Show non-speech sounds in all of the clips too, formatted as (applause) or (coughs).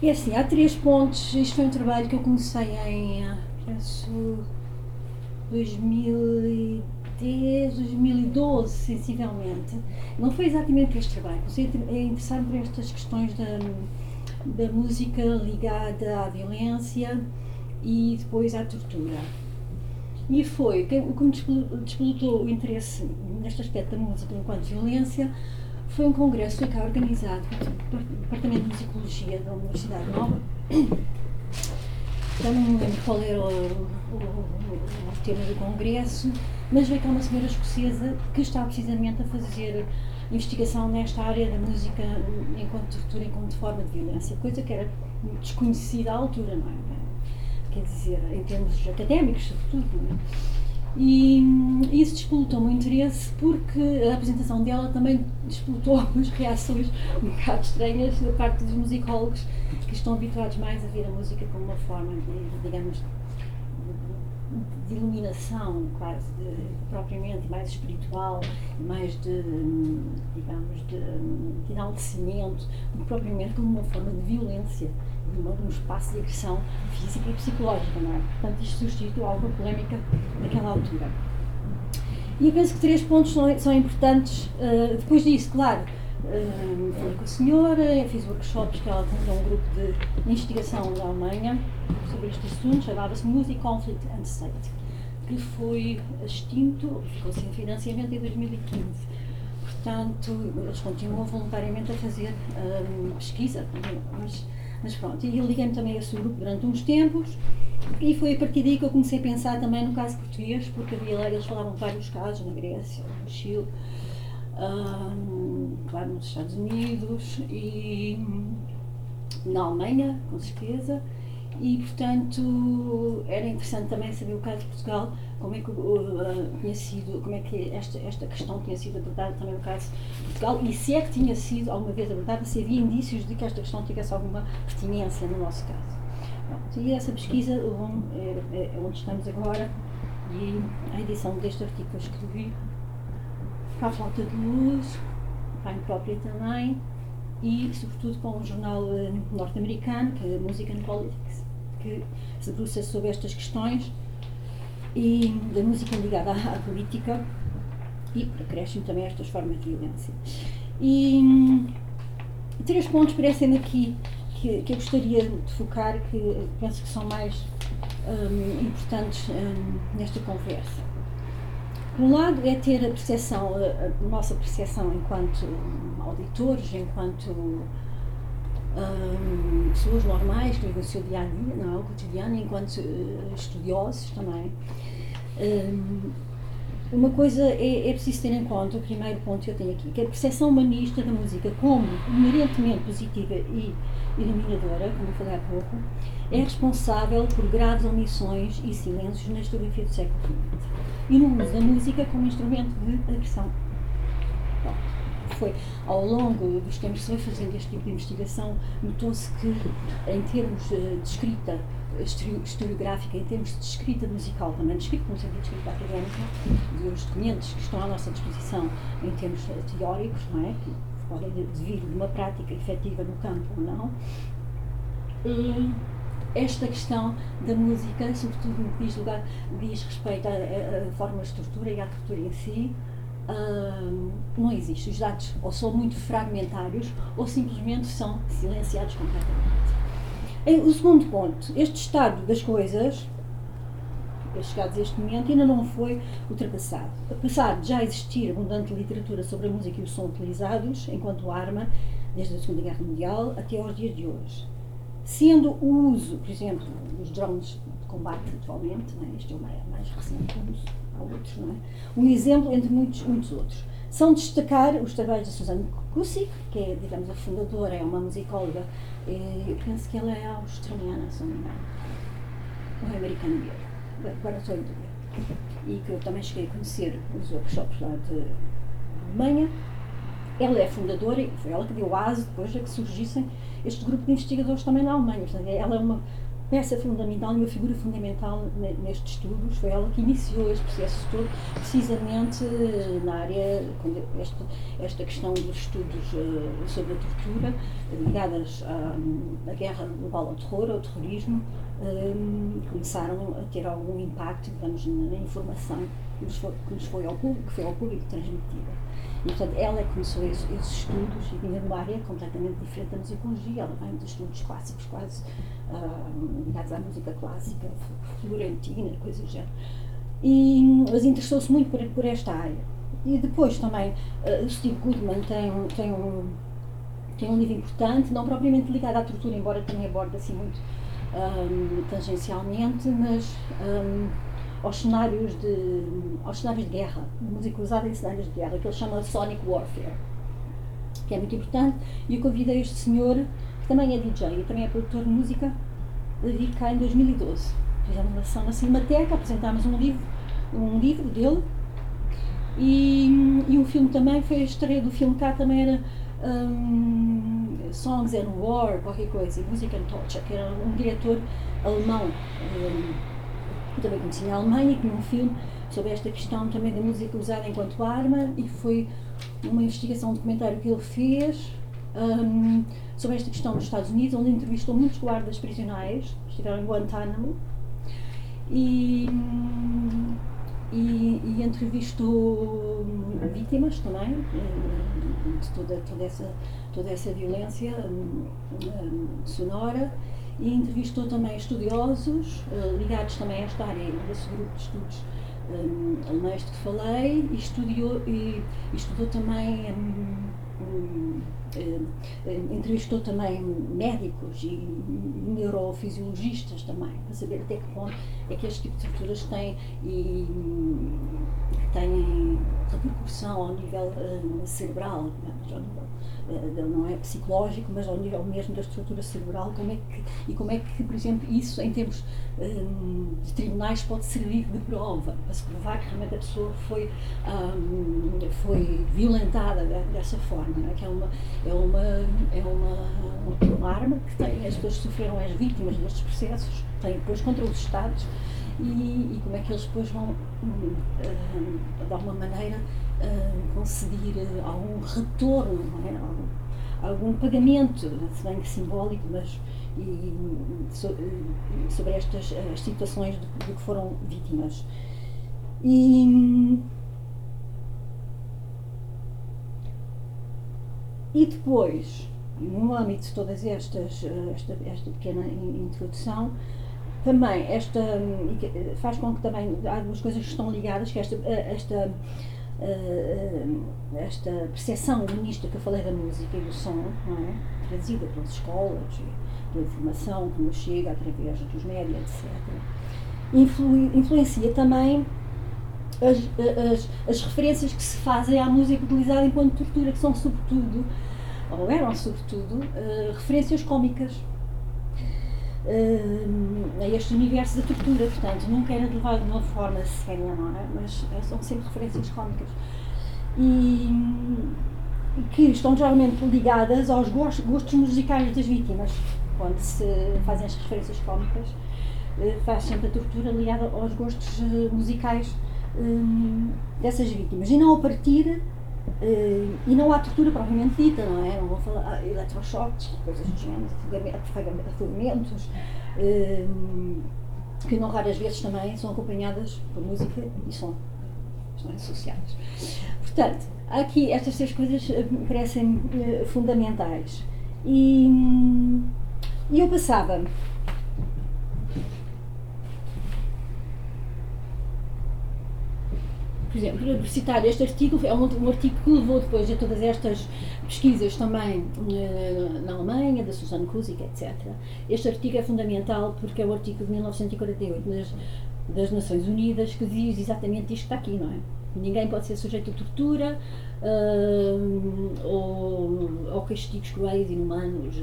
É assim, há três pontos. Isto foi um trabalho que eu comecei em, penso, 2010, 2012, sensivelmente. Não foi exatamente este trabalho. Comecei a interessar-me por estas questões da, da música ligada à violência e depois à tortura. E foi o que me despolutou o interesse neste aspecto da música enquanto violência foi um congresso que organizado pelo Departamento de Musicologia da Universidade Nova. Já não me lembro qual era o, o, o, o tema do congresso, mas veio cá uma senhora escocesa que está precisamente a fazer investigação nesta área da música enquanto tortura, enquanto forma de violência, coisa que era desconhecida à altura, não é? Quer dizer, em termos académicos, sobretudo. Não é? E isso despolutou o interesse porque a apresentação dela também despolutou (laughs) algumas reações um bocado estranhas da parte dos musicólogos que estão habituados mais a ver a música como uma forma de, digamos, de iluminação quase, de, propriamente mais espiritual, mais de, digamos, de, de enaltecimento, propriamente como uma forma de violência um espaço de agressão física e psicológica, não é? Portanto, isto suscitou alguma polémica naquela altura. E eu penso que três pontos são, são importantes. Uh, depois disso, claro, uh, falei com a senhora, fiz workshops que ela tinha um grupo de investigação da Alemanha sobre este assunto, chamava-se Music, Conflict and State, que foi extinto, ficou sem financiamento em 2015. Portanto, eles continuam voluntariamente a fazer um, pesquisa, mas mas pronto, e liguei-me também a esse grupo durante uns tempos e foi a partir daí que eu comecei a pensar também no caso português, porque havia lá, eles falavam vários casos, na Grécia, no Chile, claro, nos Estados Unidos e na Alemanha, com certeza, e portanto era interessante também saber o caso de Portugal, como é que uh, tinha sido, como é que esta, esta questão tinha sido abordada também no caso de Portugal e se é que tinha sido alguma vez abordada, se havia indícios de que esta questão tivesse alguma pertinência no nosso caso. Pronto, e essa pesquisa é, é, é onde estamos agora e a edição deste artigo que eu escrevi para a falta de luz, para a imprópria também e sobretudo com um jornal uh, norte-americano que é Music and Politics que se debruça sobre estas questões e da música ligada à, política e por acréscimo também a estas formas de violência. E hum, três pontos parecem aqui que, que, eu gostaria de focar, que penso que são mais um, importantes um, nesta conversa. Por um lado, é ter a percepção, a, a nossa percepção enquanto auditores, enquanto pessoas normais que vivem o seu dia a dia, não é? o cotidiano, enquanto uh, estudiosos também. Um, uma coisa é, é, preciso ter em conta, o primeiro ponto que eu tenho aqui, que a percepção humanista da música como inerentemente positiva e iluminadora, como eu falei há pouco, é responsável por graves omissões e silêncios na historiografia do século XX e no uso da música como instrumento de agressão foi ao longo dos tempos que foi fazendo este tipo de investigação, notou-se que, em termos de escrita historiográfica, em termos de escrita musical, também de escrita no sentido de escrita académica, dos documentos que estão à nossa disposição em termos teóricos, não é? que podem vir de uma prática efetiva no campo ou não, e esta questão da música, sobretudo no que diz, lugar, diz respeito a, a, a formas de tortura e à tortura em si, uh, não existe. Os dados ou são muito fragmentários ou simplesmente são silenciados completamente. o segundo ponto, este estado das coisas, chegados a este momento, ainda não foi ultrapassado. Apesar de já existir abundante literatura sobre a música e o som utilizados enquanto arma, desde a Segunda Guerra Mundial até aos dias de hoje. Sendo o uso, por exemplo, dos drones de combate atualmente, né, este é o mais recente uso, há outros, não é? Um exemplo entre muitos, muitos outros. São de destacar os trabalhos da Suzanne Kussik, que é, digamos, a fundadora, é uma musicóloga, eu penso que ela é australiana, se não me engano, ou é americana mesmo, agora estou em dúvida. E que eu também cheguei a conhecer os workshops lá de Alemanha. Ela é fundadora e foi ela que deu asa depois a que surgissem este grupo de investigadores também na Alemanha. Portanto, ela é uma peça fundamental, uma figura fundamental nestes estudos, foi ela que iniciou este processo todo, precisamente na área, esta, esta questão dos estudos uh, sobre a tortura, ligadas à, à guerra global ao terror, ao terrorismo, um, começaram a ter algum impacto, digamos, na informação que nos foi, que nos foi ao público, que foi ao público transmitida. E, portanto, ela começou esses, esses estudos e vinha de uma área completamente diferente da musicologia. Ela vem de estudos clássicos, quase uh, ligados à música clássica, florentina, coisas do género. E, mas interessou-se muito por, por esta área. E depois também, uh, Steve Goodman tem, tem, um, tem um livro importante, não propriamente ligado à tortura, embora também aborde assim muito um, tangencialmente, mas um, aos cenários de aos cenários de guerra, música usada em cenários de guerra, que ele chama Sonic Warfare, que é muito importante, e eu convidei este senhor, que também é DJ e também é produtor de música, a vir cá em 2012. Fizemos uma sessão na Cinemateca, apresentámos um livro, um livro dele, e, e um filme também, foi a estreia do filme cá, também era um, Songs and War, qualquer coisa, Music and Torture, que era um diretor alemão, um, também conheci na Alemanha, que num filme sobre esta questão também da música usada enquanto arma, e foi uma investigação, um documentário que ele fez um, sobre esta questão nos Estados Unidos, onde entrevistou muitos guardas prisionais, estiveram em Guantánamo, e, e, e entrevistou vítimas também eh, de toda, toda, essa, toda essa violência um, um, sonora e entrevistou também estudiosos uh, ligados também a esta área, desse grupo de estudos um, alemães de que falei, e, e, e estudou também, um, um, entrevistou também médicos e neurofisiologistas também, para saber até que ponto é que este tipo de torturas têm, e, têm repercussão ao nível cerebral, digamos, ao nível eh, não é psicológico, mas ao nível mesmo da estrutura cerebral, como é que, e como é que, por exemplo, isso em termos um, de tribunais pode servir de prova, para se provar que realmente a pessoa foi, um, foi violentada dessa forma, é? que é uma, é, uma, é uma, uma arma que tem, as pessoas sofreram as vítimas destes processos, têm depois contra os Estados, e, e, como é que eles depois vão, um, de alguma maneira, uh, conseguir uh, algum retorno, é? algum, algum, pagamento, se bem que simbólico, mas e, so, sobre estas as situações de, de, que foram vítimas. E, e depois, no âmbito de todas estas, esta, esta pequena introdução, também esta faz com que também há duas coisas que estão ligadas, que esta, esta uh, esta percepção humanista que eu falei da música e do som, é? trazida pelas escolas, pela informação que nos chega através dos médias, etc., influ, influencia também as, as, as, referências que se fazem à música utilizada enquanto tortura, que são sobretudo, ou eram sobretudo, uh, referências cómicas uh, a este universo da tortura, portanto, nunca era levado de uma forma séria, não é? Mas eh, são sempre referências cómicas. E que estão geralmente ligadas aos gostos, gostos musicais das vítimas, quando se fazem as referências cómicas, uh, faz sempre a tortura ligada aos gostos uh, musicais dessas vítimas, e não a partir e não há tortura propriamente dita, não é? Não vou falar ah, eletrochoques, coisas do género, afogamentos, que não raras vezes também são acompanhadas por música e som, estão associadas. Portanto, aqui estas três coisas eh, parecem uh, fundamentais. E, e eu passava por exemplo, citar este artigo, é um, um, artigo que levou depois a todas estas pesquisas também uh, na Alemanha, da Susanne Kusik, etc. Este artigo é fundamental porque é o artigo de 1948 das, das Nações Unidas que diz exatamente isto que está aqui, não é? Ninguém pode ser sujeito a tortura uh, ou, ou castigos cruéis, inumanos,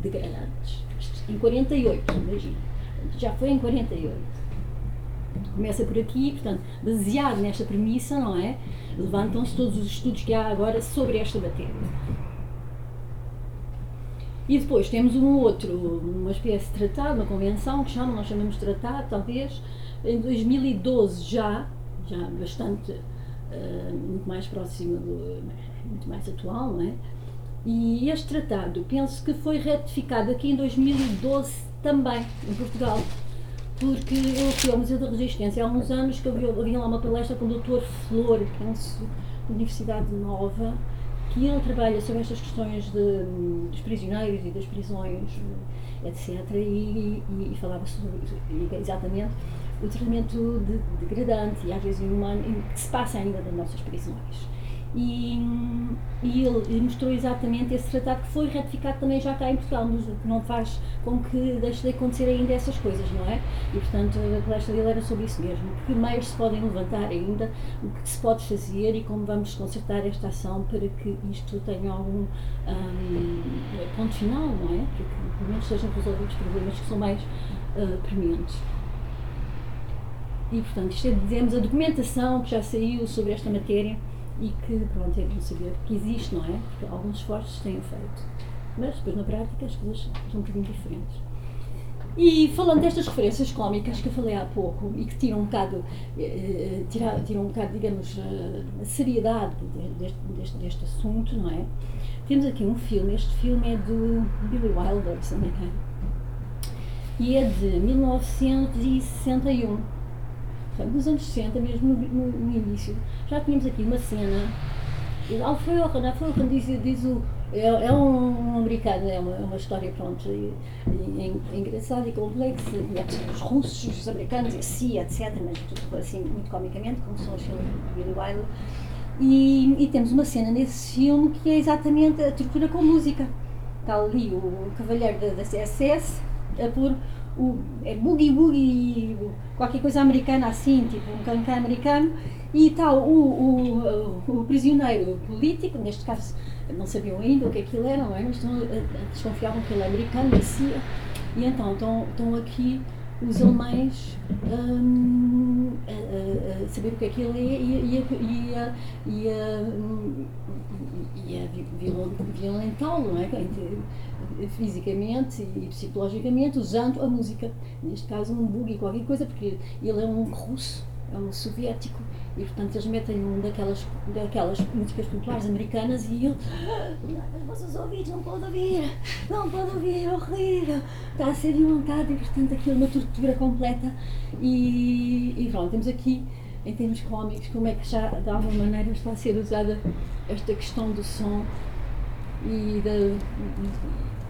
degradantes. Em 48, imagina. Já foi em 48 começa por aqui, portanto, baseado nesta premissa, não é? Levantam-se todos os estudos que há agora sobre esta matéria. E depois temos um outro, uma espécie de tratado, uma convenção que chama, nós chamamos de tratado, talvez, em 2012 já, já bastante, uh, muito mais próximo, do, muito mais atual, não é? E este tratado, penso que foi retificado aqui em 2012 também, em Portugal, porque eu fui ao Museu da Resistência há uns anos que havia, havia lá uma palestra com o Dr. Flor, penso, da Universidade Nova, que ele trabalha sobre estas questões de, dos prisioneiros e das prisões, etc. E, e, e falava sobre exatamente o tratamento de, degradante e às vezes inumano que se passa ainda nas nossas prisões. E, e ele mostrou exatamente esse tratado que foi ratificado também já cá em Portugal, mas não faz com que deixe de acontecer ainda essas coisas, não é? E portanto a palestra dele era sobre isso mesmo, que meios se podem levantar ainda, o que se pode fazer e como vamos consertar esta ação para que isto tenha algum um, ponto final, não é? Para que pelo menos sejam resolvidos problemas que são mais uh, prementes. E portanto, isto é, dizemos, a documentação que já saiu sobre esta matéria e que, pronto, é bom saber que existe, não é? Porque alguns esforços têm feito. Mas depois na prática as coisas são um bocadinho diferentes. E falando destas referências cómicas que eu falei há pouco e que tiram um bocado, eh, tiram, tiram um bocado, digamos, eh, a seriedade deste, deste, deste, assunto, não é? Temos aqui um filme, este filme é do Billy Wilder, se não me engano, e é de 1961 portanto, nos anos 60, mesmo no, no, início, já tínhamos aqui uma cena. Alfeuchen, Alfeuchen diz, diz o. É, é um, um, americano, é uma, uma história, pronto, e, e, e, engraçada e complexa. Os russos, os americanos, a CIA, etc. Mas tudo assim, muito comicamente, como são os filmes de Billy Wilder. E, e, temos uma cena nesse filme que é exatamente a tortura com música. Está ali o cavalheiro da, da CSS a pôr o, é boogie boogie, qualquer coisa americana assim, tipo um cancan americano, e tal, o, o, o, prisioneiro político, neste caso não sabiam ainda o que aquilo era, não é? mas desconfiavam que ele é americano, Messia, e então estão, estão aqui os alemães um, a, a, a, saber o que é que ele é e, e, a, e, a, e a violentá-lo, não é? Fisicamente e psicologicamente usando a música. Neste caso, um boogie, qualquer coisa, porque ele é um russo, é um soviético, e portanto eles metem um daquelas, daquelas músicas populares americanas e ele. Ah, os vossos ouvidos não podem ouvir, não podem ouvir, é horrível, está a ser violentado e portanto aquilo é uma tortura completa. E, e pronto, temos aqui em termos cómicos, como é que já de alguma maneira está a ser usada esta questão do som e da,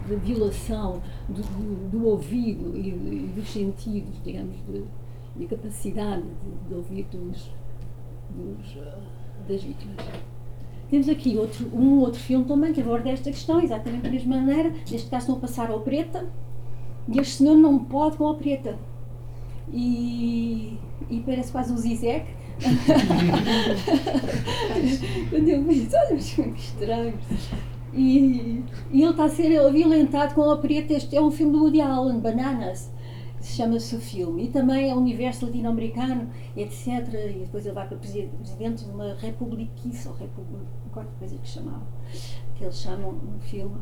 da violação do, do, do ouvido e, e, dos sentidos, digamos, de, de capacidade de, de ouvir dos, dos, uh, das vítimas. Temos aqui outro, um outro filme também que aborda esta questão, exatamente da mesma maneira. Neste caso, estão a passar ao preta e este senhor não pode com a preta. E, e parece quase o Zizek. (laughs) (laughs) Quando eu vi, olha, que estranho. E, e ele está a ser violentado com a preta. Este é um filme do Woody Allen, Bananas, chama-se o filme. E também é um universo latino-americano, etc. E depois ele vai para presidente de uma republiquice, ou república, qualquer coisa que chamava, que eles chamam no filme,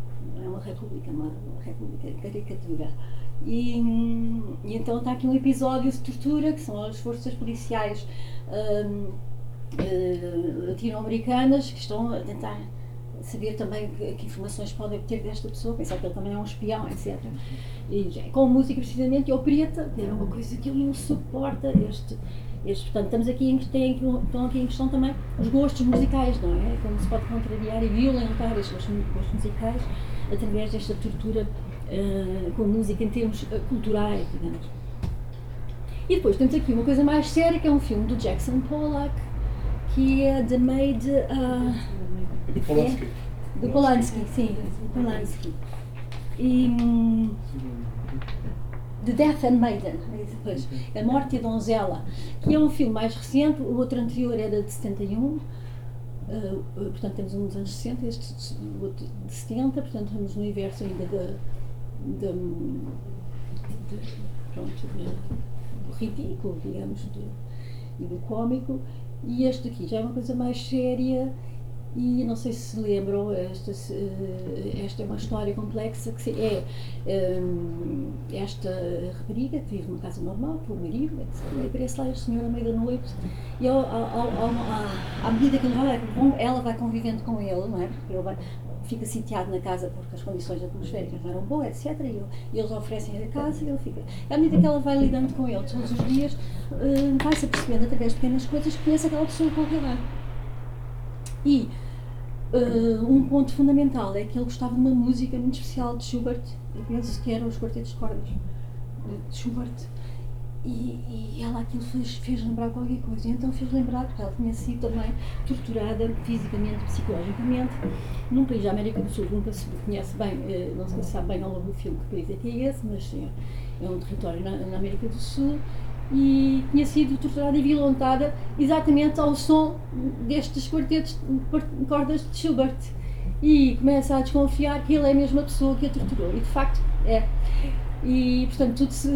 é uma república, é uma, uma república caricatura. E, e, então está aqui um episódio de tortura, que são as forças policiais um, uh, eh, latino-americanas que estão a tentar saber também que, que, informações podem obter desta pessoa, pensar que ele também é um espião, etc. E com música, precisamente, o preta, é uma coisa que ele não suporta. Este, este, portanto, estamos aqui em, tem, estão aqui em questão também os gostos musicais, não é? Como se pode contrariar e violentar estes gostos musicais através desta tortura uh, com música em termos uh, culturais, digamos. E depois temos aqui uma coisa mais séria, que é um filme do Jackson Pollock, que é The Maid. Uh, do Polanski. Do Polanski, sim, Polanski. E. The Death and Maiden, depois, A Morte e a Donzela, que é um filme mais recente, o outro anterior era de 71, uh, portanto temos um dos anos 60, este outro de 70, portanto estamos no universo ainda de, de, de pronto, de, do ridículo, digamos, de, e do cómico, e este aqui já é uma coisa mais séria e não sei se se lembram, esta, esta é uma história complexa que é um, esta rapariga que vive numa casa normal com o marido, e aparece lá este senhor à meia da noite e ao, ao, ao, à medida que ele vai, ela vai convivendo com ele, não é? Porque ele vai, fica sitiado na casa porque as condições atmosféricas não eram boas, etc. E, e eles oferecem a casa e ele fica. À medida que ela vai lidando com ele todos os dias, uh, vai-se apercebendo através de pequenas coisas que conhece aquela pessoa qualquer lado. E uh, um ponto fundamental é que ele gostava de uma música muito especial de Schubert, eu penso que eram os quartetos de cordas de Schubert. E, e, ela aquilo fez, fez lembrar qualquer coisa. Então fez lembrar, porque ela tinha sido também torturada fisicamente, psicologicamente, num país da América do Sul, nunca se conhece bem, eh, não se sabe bem ao longo do filme que país é que é esse, mas é, é um território na, na, América do Sul. E tinha sido torturada e violentada exatamente ao som destes quartetos de cordas de Schubert. E começa a desconfiar que ele é a mesma pessoa que a torturou. E de facto é. E, portanto, tudo, se,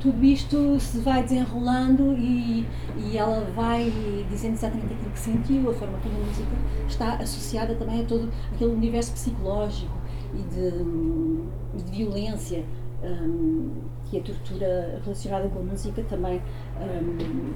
tudo isto se vai desenrolando e, e ela vai dizendo exatamente aquilo que sentiu, a forma como a música está associada também a todo aquele universo psicológico e de, de violência um, que a tortura relacionada com a música também um,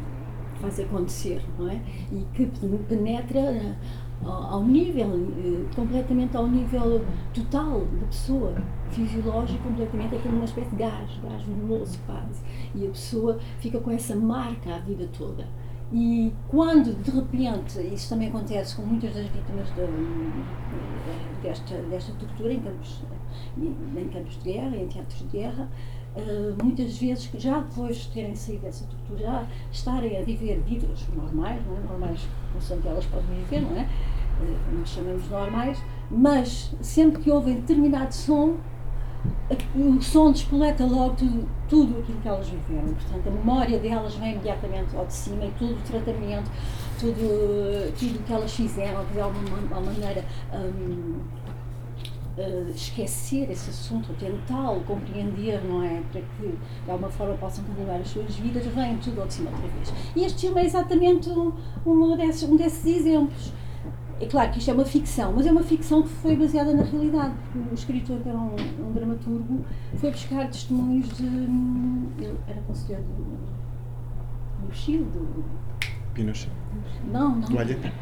faz acontecer, não é? E que penetra ao nível, eh, completamente ao nível total da pessoa, fisiológico, completamente, é como uma espécie de gás, gás venenoso quase. E a pessoa fica com essa marca a vida toda. E quando, de repente, isso também acontece com muitas das vítimas de, desta, desta tortura em campos, em campos de guerra, em teatros de guerra, Uh, muitas vezes, já depois de terem saído dessa tortura, já estarem a viver vidas normais, não é? normais, não sei que elas podem viver, não é? Uh, nós chamamos normais, mas sempre que ouvem determinado som, o som despoleta logo tudo, tudo aquilo que elas viveram. Portanto, a memória delas vem imediatamente ao de cima e todo o tratamento, tudo, tudo que elas fizeram, de alguma maneira, um, uh, esquecer esse assunto, tentá-lo compreender, não é? Para que de alguma forma possam continuar as suas vidas, vem tudo ao de cima outra vez. E este filme é exatamente um, um, desses, um desses exemplos. É claro que isto é uma ficção, mas é uma ficção que foi baseada na realidade, o escritor, que era um, um dramaturgo, foi buscar testemunhos de. Ele era conselheiro do, do Chile, do. Pinochet. Não, não. Do Allende.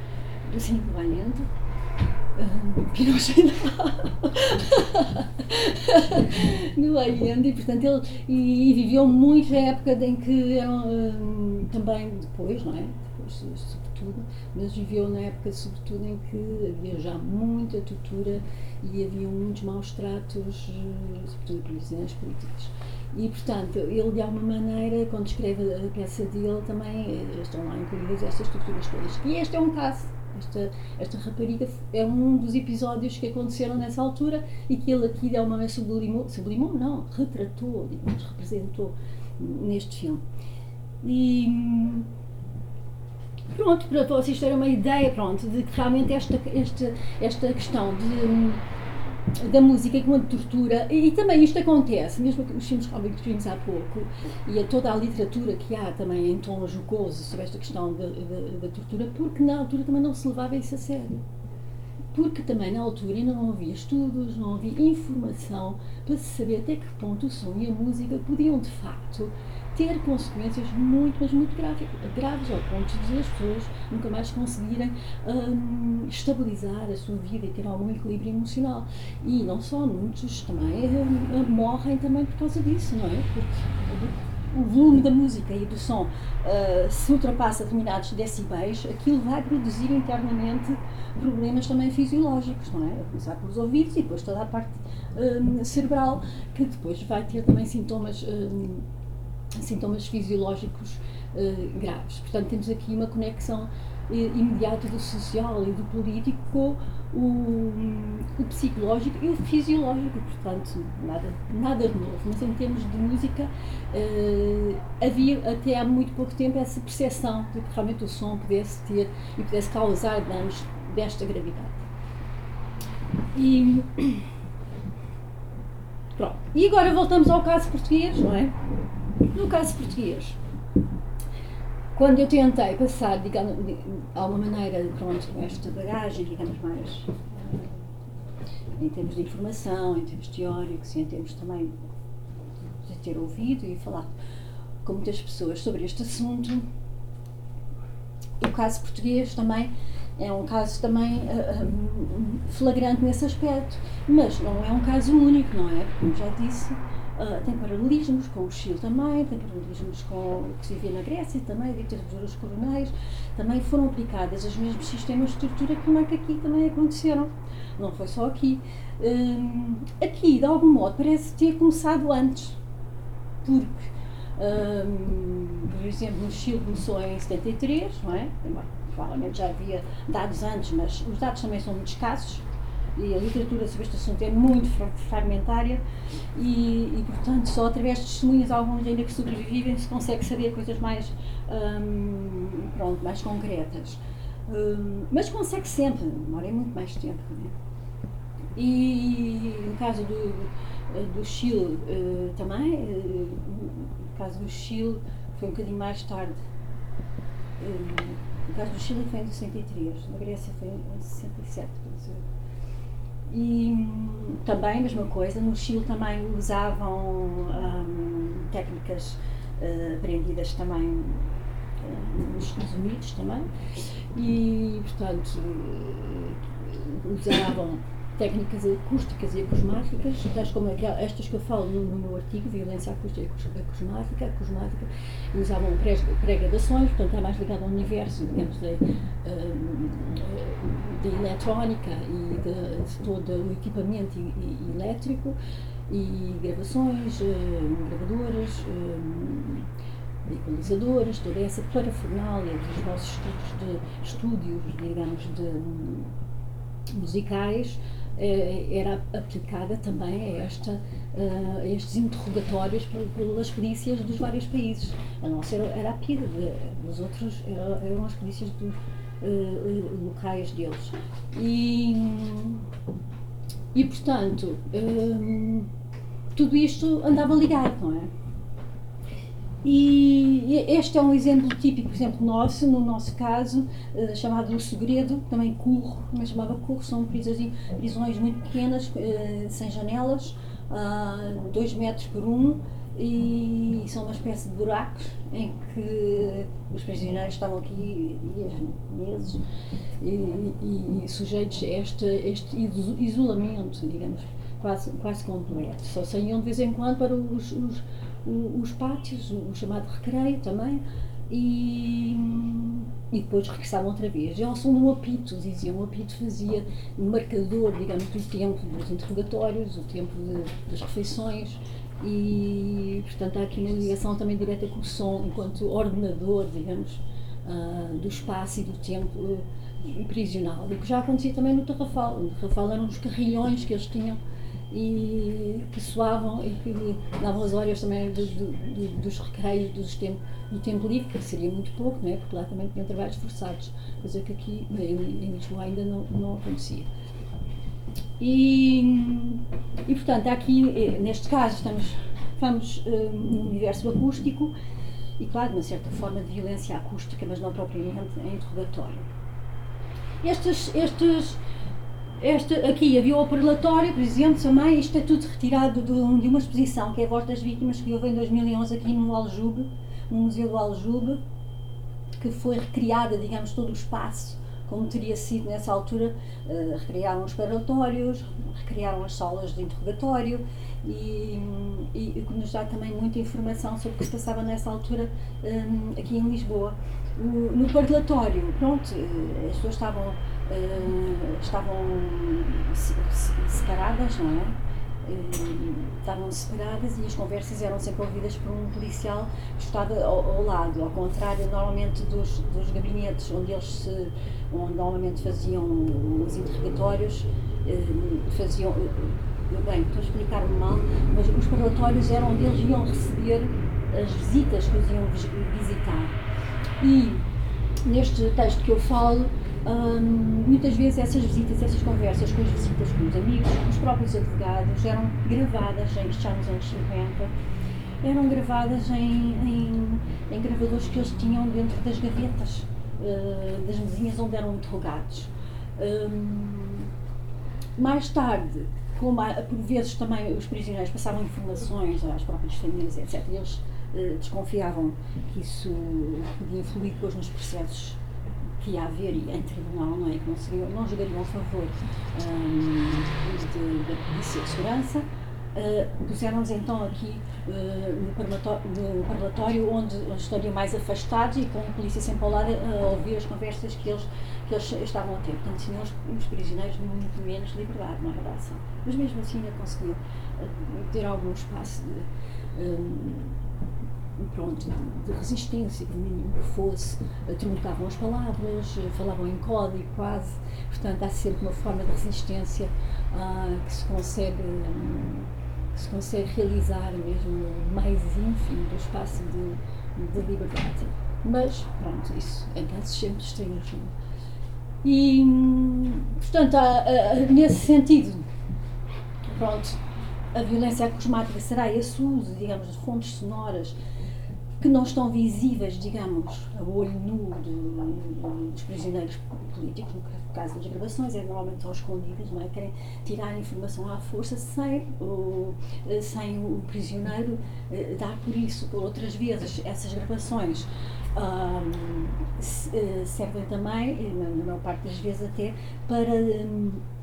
Sim, do Allende. Pinochet no Allende, e portanto ele e, e, viveu muito na época em que eram um, também depois, não é? Depois, sobretudo, mas viveu na época sobretudo em que havia já muita tortura e havia muitos maus tratos, sobretudo prisioneiros políticos. E, portanto, ele de alguma maneira, quando escreve a peça dele, também eh, estão lá incluídas estas torturas todas. E este é um caso esta, esta rapariga é um dos episódios que aconteceram nessa altura e que ele aqui de alguma maneira sublimou, sublimou não, retratou, digamos, representou neste filme. E pronto, para vocês terem uma ideia, pronto, de que realmente esta, esta, esta questão de da música como tortura, e, e, também isto acontece, mesmo os filmes que vimos há pouco, e a toda a literatura que há também em tom jocoso sobre esta questão da tortura, porque na altura também não se levava isso a sério. Porque também na altura ainda não havia estudos, não havia informação para se saber até que ponto o som e a música podiam de facto ter consequências muito, mas muito graves, ao ponto de as pessoas nunca mais conseguirem um, estabilizar a sua vida e ter algum equilíbrio emocional. E não só, muitos também um, morrem também por causa disso, não é? Porque o volume da música e do som uh, se ultrapassa determinados decibéis, aquilo vai produzir internamente problemas também fisiológicos, não é? A começar pelos ouvidos e depois toda a parte um, cerebral, que depois vai ter também sintomas. Um, sintomas fisiológicos uh, graves. Portanto, temos aqui uma conexão uh, imediata do social e do político com o, o, psicológico e o fisiológico. Portanto, nada, nada de novo. Mas em termos de música, uh, havia até há muito pouco tempo essa percepção de que realmente o som pudesse ter e pudesse causar danos desta gravidade. E. (clears throat) Pronto. E agora voltamos ao caso português, não é? No caso português, quando eu tentei passar, digamos, de alguma maneira, pronto, esta bagagem, digamos, mais em termos de informação, em termos teóricos e em termos também de ter ouvido e falado com muitas pessoas sobre este assunto, o caso português também é um caso também uh, flagrante nesse aspecto, mas não é um caso único, não é? Como já disse, uh, tem paralelismos com o Chile também, tem paralelismos com o que se vivia na Grécia também, ditaduras coronéis, também foram aplicadas os mesmos sistemas de estrutura que aqui também aconteceram. Não foi só aqui. Um, aqui, de algum modo, parece ter começado antes, porque um, por exemplo, no Chile começou em 73, não é? Provavelmente já havia dados antes, mas os dados também são muito escassos e a literatura sobre este assunto é muito fragmentária e, e portanto, só através de testemunhas, alguns ainda que sobrevivem, se consegue saber coisas mais, um, pronto, mais concretas. Um, mas consegue sempre, demora muito mais tempo. Né? E no caso do, do Chile uh, também, uh, no caso do Chile foi um bocadinho mais tarde. Um, no caso do Chile foi em 63, na Grécia foi em 67, e também, mesma coisa, no Chile também usavam um, técnicas uh, aprendidas também uh, nos Estados Unidos também, e portanto uh, usavam técnicas acústicas e acusmáticas, tais como estas que eu falo no, no meu artigo, violência acústica e acusmática, acusmática usavam pré-gradações, portanto é mais ligado ao universo, digamos, de, de eletrónica e de, de, todo o equipamento elétrico e gravações, gravadoras, equalizadoras, toda essa parafernália dos nossos estudos de estúdios, digamos, de musicais, eh, era aplicada também a, esta, eh, a estes interrogatórios pelas polícias dos vários países. A nossa era, a PIDE, os outros eram as polícias dos, uh, locais deles. E, e portanto, tudo isto andava ligado, não é? E este é um exemplo típico, por exemplo, nosso, no nosso caso, uh, chamado O Segredo, também curro, mas chamava curro, são prisões, prisões muito pequenas, uh, sem janelas, uh, dois metros por um, e são uma espécie de buracos em que os prisioneiros estavam aqui dias, meses, e, e, e sujeitos a este, este isolamento, digamos, quase, quase completo. Só saíam de vez em quando para os, os os pátios, o chamado recreio também, e, e depois regressavam outra vez. E ao som do apito, diziam, o apito fazia um marcador, digamos, do tempo dos interrogatórios, o tempo de, das refeições, e portanto há aqui uma ligação também direta com o som, enquanto ordenador, digamos, uh, do espaço e do tempo uh, prisional. E que já acontecia também no Tarrafal. No Tarrafal eram os carrilhões que eles tinham e que soavam e que davam as horas também do, do, do, dos recreios dos tempo, do tempo livre, que seria muito pouco, não é? porque lá também tinham trabalhos forçados, coisa que aqui em, Lisboa ainda não, não acontecia. E, e portanto, aqui, eh, neste caso, estamos, estamos um, eh, no universo acústico e, claro, uma certa forma de violência acústica, mas não propriamente em interrogatório. Estes, estes este, aqui havia o parlatório, por exemplo, também, isto é tudo retirado de, de, uma exposição que é a Voz das Vítimas, que houve em 2011 aqui no Aljube, no Museu do Aljube, que foi recriada, digamos, todo o espaço como teria sido nessa altura, uh, recriaram os parlatórios, recriaram as salas de interrogatório e, e, e nos dá também muita informação sobre o que se passava nessa altura um, aqui em Lisboa. O, no parlatório, pronto, eh, as pessoas estavam uh, estavam separadas, não é? estavam separadas e as conversas eram sempre ouvidas por um policial que estava ao, ao, lado, ao contrário normalmente dos, dos gabinetes onde eles se, onde normalmente faziam os interrogatórios, faziam, bem, estou a explicar-me mal, mas os parlatórios eram onde eles iam receber as visitas que os iam visitar. E neste texto que eu falo, Muitas vezes essas visitas, essas conversas com as visitas com os amigos, os próprios advogados, eram gravadas em, já nos anos 50 eram gravadas em, em, em gravadores que eles tinham dentro das gavetas uh, das mesinhas onde eram interrogados. Mais tarde, como há, por vezes também os prisioneiros passavam informações às próprias famílias, etc., eles uh, desconfiavam que isso podia influir depois nos processos que ia haver em tribunal, não é? Que não, seriam, não jogariam a favor um, da Polícia de Segurança. Uh, Puseram-nos então aqui uh, no, parlatório, onde, estariam mais afastados e com a polícia sempre ao lado a ouvir as conversas que eles, que eles estavam a ter. Portanto, tinham os, os prisioneiros muito menos liberdade, não é verdade? Mas mesmo assim ainda conseguiam uh, ter algum espaço de. Um, pronto, de resistência, que mínimo que fosse, truncavam as palavras, falavam em código quase, portanto há sempre uma forma de resistência uh, que se consegue um, que se consegue realizar mesmo mais ínfimo do espaço de, de liberdade. Mas pronto, isso em casos sempre extremos. E portanto, há, há, nesse sentido, pronto, a violência acosmática será esse uso, digamos, de fontes sonoras que não estão visíveis, digamos, a olho nu de, dos prisioneiros políticos, no caso das gravações, é, normalmente estão escondidas, não é? querem tirar informação à força sem o, sem o prisioneiro eh, dar por isso. Por outras vezes, essas gravações um, eh, servem também, na maior parte das vezes até, para. Um,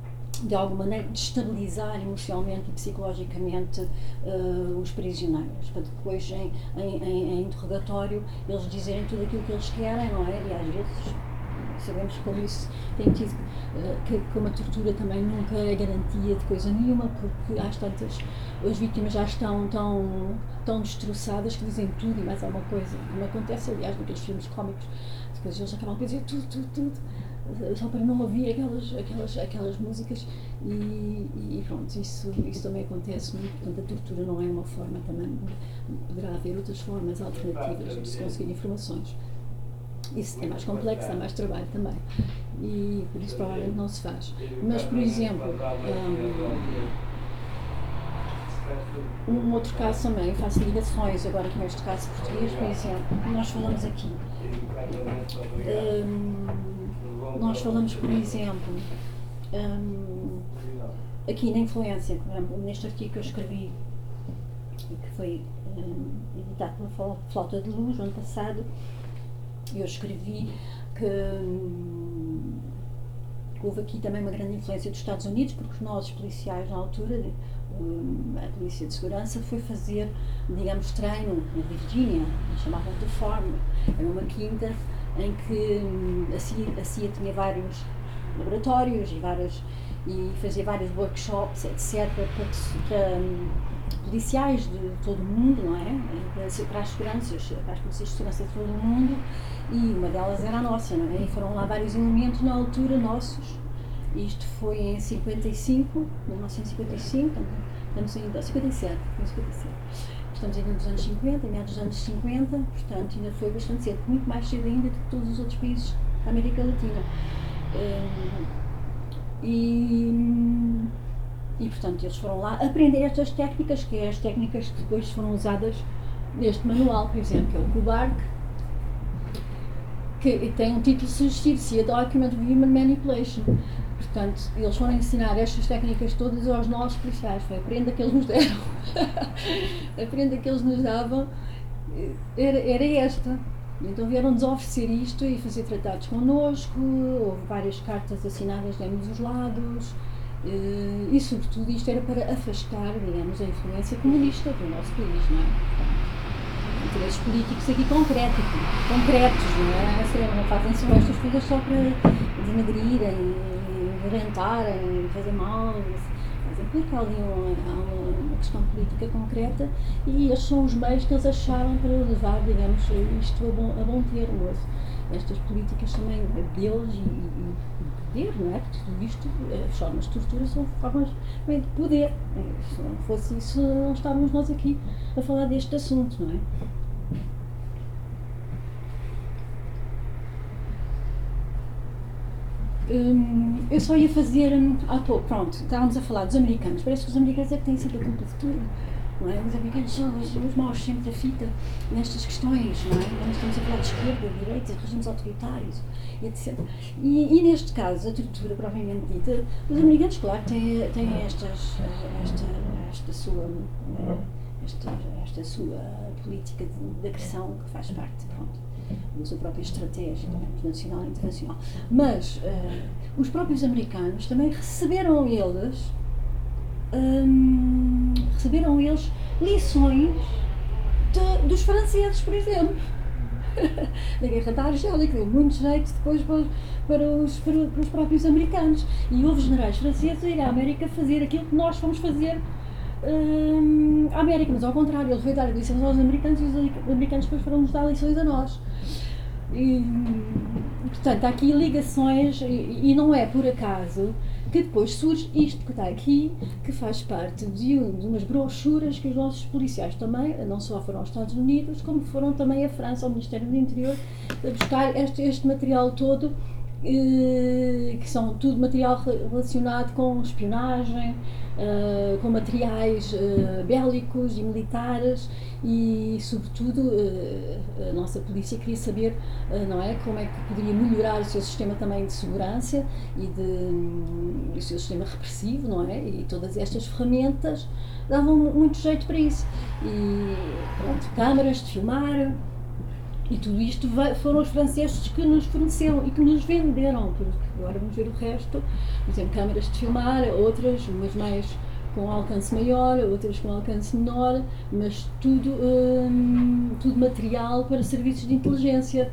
de alguma maneira, destabilizar emocionalmente e psicologicamente uh, os prisioneiros, para depois, em, em, em, interrogatório, eles dizerem tudo aquilo que eles querem, não é? E às vezes sabemos como isso tem tido, uh, que, que uma tortura também nunca é garantia de coisa nenhuma, porque às tantas, as vítimas já estão tão, tão destroçadas que dizem tudo e mais alguma coisa, como acontece, aliás, naqueles filmes cómicos, depois eles acabam por dizer tudo, tudo, tudo só para não ouvir aquelas, aquelas, aquelas músicas e, e, pronto, isso, isso também acontece muito, portanto a tortura não é uma forma também, poderá haver outras formas alternativas de se conseguir informações. Isso é mais complexo, dá mais trabalho também e por isso provavelmente não se faz. Mas, por exemplo, um, um outro caso também, faço ligações agora com este caso português, por exemplo, nós falamos aqui. Um, nós falamos, por exemplo, um, aqui na influência, por exemplo, neste artigo que eu escrevi, que foi um, editado pela Flauta de Luz, no ano passado, eu escrevi que hum, houve aqui também uma grande influência dos Estados Unidos, porque os nossos policiais na altura, hum, a Polícia de Segurança, foi fazer, digamos, treino na Virgínia, chamavam de Farm, era uma quinta em que hum, a CIA, a CIA tinha vários laboratórios e, várias, e fazia vários workshops, etc., para, para um, policiais de todo o mundo, não é? Para, para as seguranças, para as polícias de segurança de todo o mundo, e uma delas era a nossa, não é? E foram lá vários elementos na altura nossos. Isto foi em 55, 1955, estamos ainda, 57, 57 estamos ainda nos anos 50, meados dos anos 50, portanto ainda foi bastante cedo, muito mais cedo ainda do que todos os outros países da América Latina. Um, e, e portanto eles foram lá aprender estas técnicas, que é as técnicas que depois foram usadas neste manual, por exemplo, que é o CUBARC, que tem um título sugestivo, Se Document of Human Manipulation. Portanto, eles foram ensinar estas técnicas todas aos nossos policiais. Foi a prenda que eles nos deram. (laughs) a prenda que eles nos davam era, era esta. Então vieram-nos oferecer isto e fazer tratados connosco. Houve várias cartas assinadas de ambos os lados. Eh, e, sobretudo, isto era para afastar, digamos, a influência comunista do nosso país, não é? interesses políticos aqui concretos, concretos, não é? Não fazem-se estas coisas só para denegrirem violentarem, fazer mal, mas porque há ali uma, uma, questão política concreta e estes são os meios que eles acharam para levar, digamos, isto a bom, a bom termo. Estas políticas também deles e, e, poder, não é? Porque tudo isto, as formas de tortura são formas de poder. Se não fosse isso, não estávamos nós aqui a falar deste assunto, não é? Hum, eu só ia fazer à toa, pronto, estávamos a falar dos americanos, parece que os americanos é que têm sempre a culpa de tudo. é? Os americanos são os, os maus sempre da fita nestas questões, não é? Quando estamos a falar de esquerda, de direita, regimes autoritários, etc. E, e, neste caso, a tortura propriamente dita, os americanos, claro, têm, têm estas, esta, esta sua. Esta, esta sua política de, de agressão que faz parte pronto, da sua própria estratégia, digamos, nacional e internacional. Mas uh, os próprios americanos também receberam eles hum, receberam eles lições de, dos franceses, por exemplo. (laughs) da Guerra da Argélia, que deu muito jeito depois para, para, os, para, para, os próprios americanos. E houve generais franceses a ir à América fazer aquilo que nós fomos fazer hum, à América, mas ao contrário, ele foi dar lições aos americanos e os americanos depois foram nos dar lições a nós. E, portanto, há aqui ligações, e, e não é por acaso que depois surge isto que está aqui, que faz parte de, de umas brochuras que os nossos policiais também, não só foram aos Estados Unidos, como foram também à França, ao Ministério do Interior, a buscar este, este material todo eh, que são tudo material relacionado com espionagem, uh, com materiais uh, bélicos e militares e, sobretudo, uh, a nossa polícia queria saber, não é, como é que poderia melhorar o seu sistema também de segurança e de, um, o seu sistema repressivo, não é, e todas estas ferramentas davam muito jeito para isso. E pronto, câmaras de filmar, e tudo isto foram os franceses que nos forneceram e que nos venderam. Agora vamos ver o resto. Por exemplo, câmaras de filmar, outras, umas mais com alcance maior, outras com alcance menor, mas tudo, hum, tudo material para serviços de inteligência.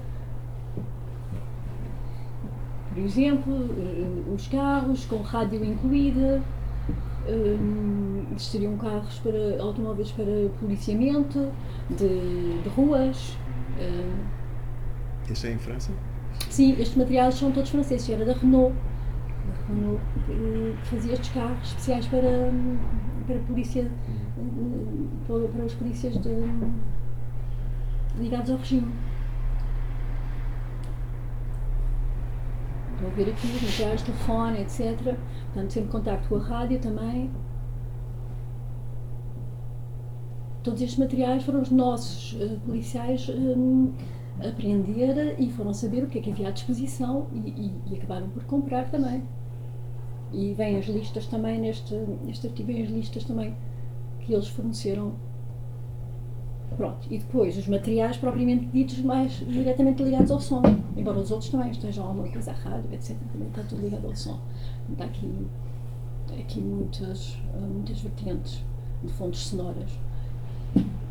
Por exemplo, hum, os carros com rádio incluída, um, existiriam carros para automóveis para policiamento de, de ruas, Uh, este é em França? Sim, estes materiais são todos franceses. Era da Renault. Da Renault que fazia estes carros especiais para, para a polícia, uhum. para, os polícias de, ligados ao regime. A ver aqui, materiais, telefone, etc. Portanto, sempre contacto com a rádio também. Todos estes materiais foram os nossos uh, policiais um, aprender e foram saber o que é que havia à disposição e, e, e, acabaram por comprar também. E vêm as listas também, neste, neste artigo vêm as listas também que eles forneceram. Pronto, e depois os materiais propriamente ditos mais diretamente ligados ao som, embora os outros também estejam alguma coisa à rádio, etc. Também está tudo ligado ao som. Está aqui, aqui muitas, muitas vertentes de fontes sonoras.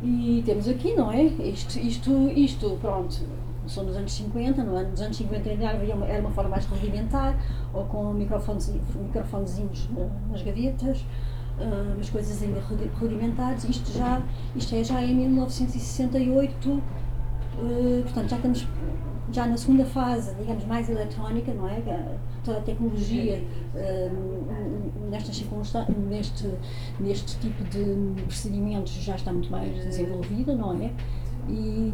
E temos aqui, não é? Isto, isto, isto pronto, começou nos anos 50, no ano, nos anos 50 ainda havia uma, era uma forma mais rudimentar, ou com microfones, microfonezinhos nas gavetas, uh, umas coisas ainda rudimentares. Isto, já, isto é já em 1968, uh, ah, portanto já estamos já na segunda fase, digamos, mais eletrónica, não é? Toda a tecnologia uh, nestas neste, neste tipo de procedimentos já está muito mais desenvolvida, não é? E,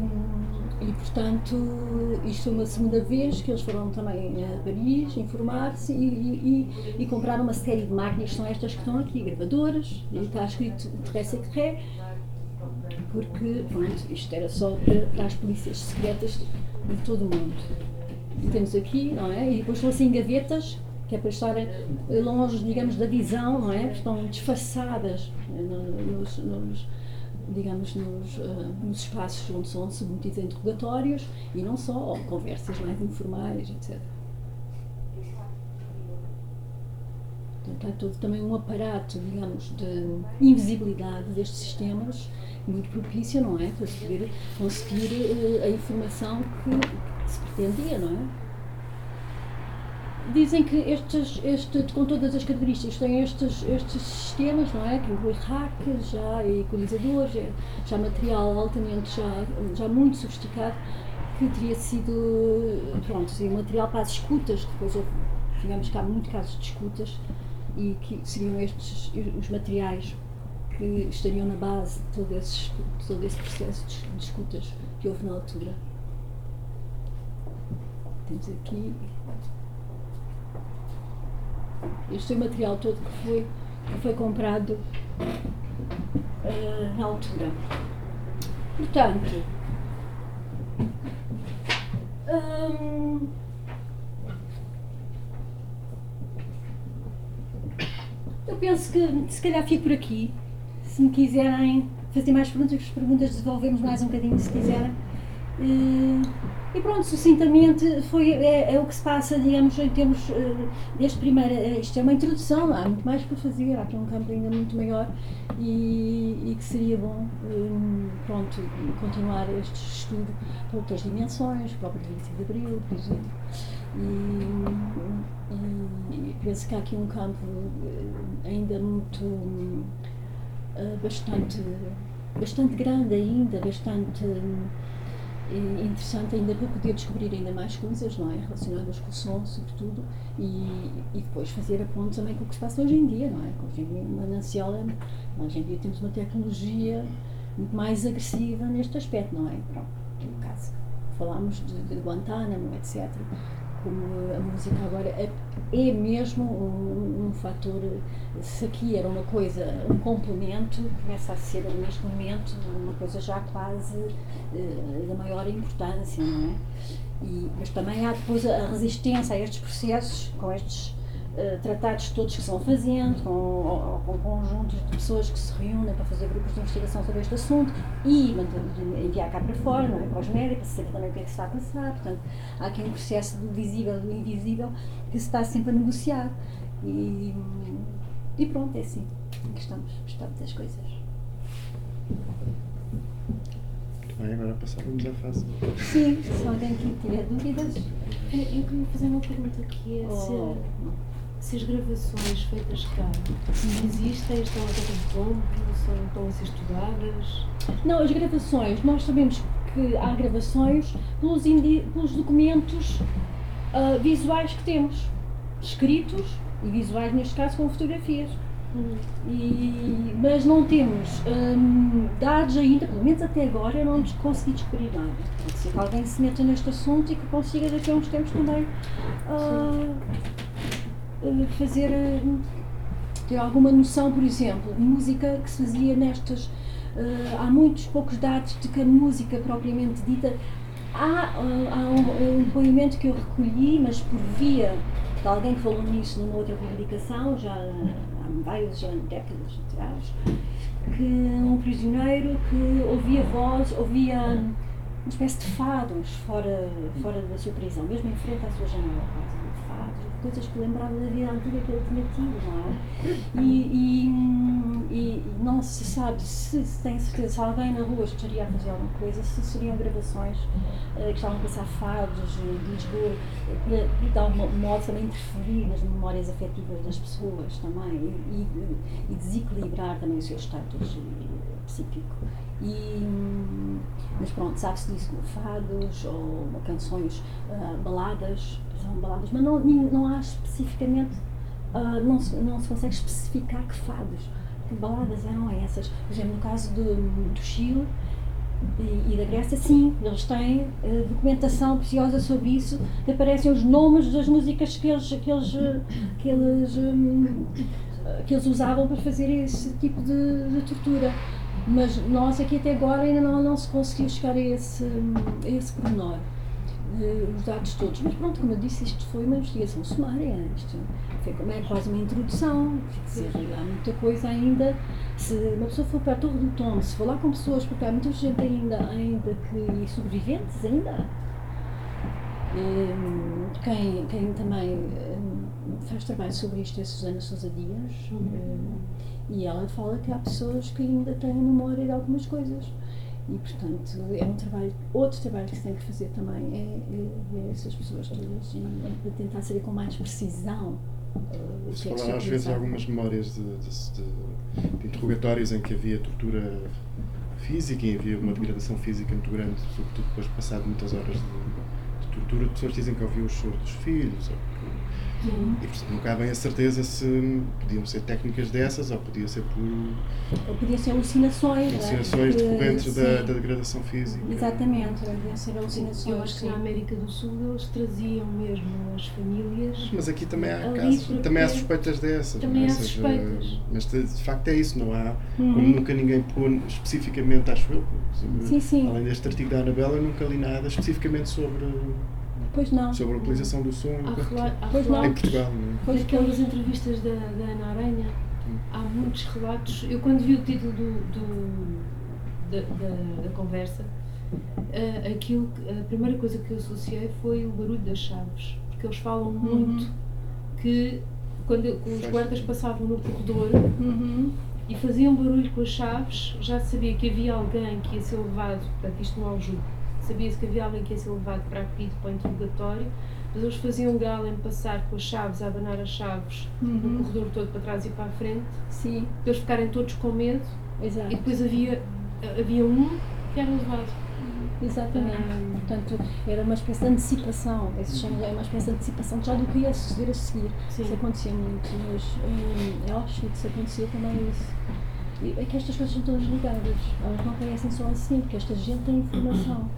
e portanto, isto é uma segunda vez que eles foram também a Paris informar-se e, e, e, compraram uma série de máquinas, são estas que estão aqui, gravadoras, e está escrito Pré Secret, porque pronto, isto era só para, para as polícias secretas de todo o mundo. E temos aqui, não é? E depois são assim gavetas, que é para estarem longe, digamos, da visão, não é? Estão disfarçadas eh, nos, nos digamos, nos, uh, nos espaços onde são submetidos a interrogatórios e não só, ou conversas mais informais, etc. Portanto, também um aparato, digamos, de invisibilidade destes sistemas muito propício, não é? Para se poder conseguir uh, a informação que, que, se pretendia, não é? Dizem que estes, este, com todas as características, têm estes, estes sistemas, não é? Que inclui hacks, já equalizadores, já material altamente, já, já muito sofisticado, que teria sido, pronto, material para as escutas, depois houve, digamos que há muito casos de escutas, e que seriam estes os materiais que estariam na base de todo esse, todo esse processo de, escutas que houve na altura. Temos aqui. Este é o material todo que foi, que foi comprado uh, na altura. Portanto, hum, eu penso que se calhar fico por aqui. Se me quiserem fazer mais perguntas, as perguntas desenvolvemos mais um bocadinho se quiserem. Uh, e pronto, sucintamente foi, é, é, o que se passa, digamos, em termos uh, deste primeiro. Eh, isto é uma introdução, há muito mais para fazer, há aqui um campo ainda muito maior e, e que seria bom, pronto, continuar este estudo para outras dimensões, para o 25 de Abril, por exemplo. E, e, penso que há aqui um campo ainda muito. Uh, bastante, bastante grande ainda, bastante interessante ainda para poder descobrir ainda mais coisas, não é? Relacionadas com o som, sobretudo, e, e depois fazer a ponte também com o que se passa hoje em dia, não é? Hoje em dia, manancial, é, hoje em dia temos uma tecnologia muito mais agressiva neste aspecto, não é? Pronto, no caso, falámos de, de Guantánamo, etc como a música agora é, é mesmo um, um fator, se aqui era uma coisa, um complemento, começa a ser neste momento uma coisa já quase uh, da maior importância, não é? E, mas também há depois a resistência a estes processos, com estes uh, tratados todos que se vão fazendo, com, com conjuntos de pessoas que se reúnem para fazer grupos de investigação sobre este assunto e enviar cá para fora, não é? para os médicos, para saber também o que é que se está a passar. Portanto, há aqui um processo do visível e do invisível que se está sempre a negociar. E, e pronto, é assim que estamos, estamos das coisas. Muito bem, agora passávamos à fase. Sim, se alguém tiver dúvidas. Eu queria fazer uma pergunta que é oh. se se as gravações feitas cá existem, estão a ter tempo, estão a ser estudadas? Não, as gravações, nós sabemos que há gravações pelos, pelos documentos uh, visuais que temos, escritos e visuais, neste caso, com fotografias. Hum. E, mas não temos um, dados ainda, pelo menos até agora, não consegui descobrir nada. Pode ser que alguém se meta neste assunto e que consiga daqui a uns tempos também uh, fazer eh, ter alguma noção, por exemplo, música que se fazia nestas. Uh, há muitos poucos dados de que a música propriamente dita. Há, há um, um depoimento que eu recolhi, mas por via de alguém que falou nisso numa outra publicação, já há várias décadas atrás, que um prisioneiro que ouvia voz, ouvia uma espécie de fados fora, fora da sua prisão, mesmo em frente à sua janela coisas que lembrava da vida antiga que ele tinha tido, não é? E, e, e não se sabe se, se tem certeza alguém na rua estaria a fazer alguma coisa, se seriam gravações uh, que estavam a passar fados de Lisboa, para, de algum modo também interferir nas memórias afetivas das pessoas também e, e desequilibrar também o seu status psíquico. E, mas pronto, sabe-se disso como fados ou canções, uh, baladas, baladas, mas não, não há especificamente, uh, não, se, não se consegue especificar que fados, que baladas eram essas. Por exemplo, no caso do, do Chile e, e, da Grécia, sim, eles têm uh, documentação preciosa sobre isso, que aparecem os nomes das músicas que eles, que eles, que eles, um, que eles usavam para fazer esse tipo de, de tortura. Mas nós aqui até agora ainda não, não se conseguiu chegar a esse, a esse pormenor os dados todos. Mas pronto, como eu disse, isto foi uma investigação sumária. Isto foi como é quase uma introdução. Dizer, há muita coisa ainda. Se uma pessoa for para a Torre do Tom, se falar com pessoas, porque há muita gente ainda, ainda que sobreviventes ainda. Um, quem, quem também um, faz trabalho sobre isto é a Susana Sousa Dias. Um, e ela fala que há pessoas que ainda têm memória de algumas coisas. E, portanto, é um trabalho, outro trabalho que se tem que fazer também é, é ver essas pessoas todas e é tentar saber com mais precisão. Uh, se falar é às vezes algumas memórias de, de, de, de, interrogatórios em que havia tortura física e havia uma degradação física muito grande, sobretudo depois de passado muitas horas de, tortura, pessoas dizem que ouviam o choro dos filhos, ou Uhum. E portanto nunca há bem a certeza se podiam ser técnicas dessas ou podia ser por. Ou podia ser alucinações. É? Alucinações é? decorrentes da, da, degradação física. Exatamente, podia ser alucinações. Eu acho que na América do Sul eles traziam mesmo as famílias. Mas aqui também há casos, também há suspeitas dessas. Também é? há suspeitas. Mas de facto é isso, não há. Uhum. Como nunca ninguém pôs especificamente, acho eu. Sim, sim. Além deste artigo da Anabela, eu nunca li nada especificamente sobre Pois não. Sobre a utilização do som há pois não. em Portugal. Não é? Pois aquelas entrevistas da, da Ana Aranha, há muitos relatos. Eu, quando vi o título do, do da, da, da, conversa, uh, aquilo, a primeira coisa que eu associei foi o barulho das chaves. Porque eles falam uhum. muito que quando os guardas passavam no corredor uhum. e faziam barulho com as chaves, já se sabia que havia alguém que ia ser levado, portanto, isto não é o jogo sabia-se que havia alguém que ia ser levado para aqui para o interrogatório, mas eles faziam gala em passar com as chaves, a abanar as chaves uhum. no corredor todo para trás e para a frente, Sim. para eles ficarem todos com medo, Exato. e depois havia, havia um que era levado. Exatamente. Uhum. Portanto, era uma espécie de antecipação. Esse chama é uma espécie de antecipação já do que ia suceder a seguir. Sim. Isso acontecia muito. Mas em Auschwitz acontecia também isso. E é que estas coisas são todas ligadas. Elas não aparecem só assim, porque esta gente tem informação.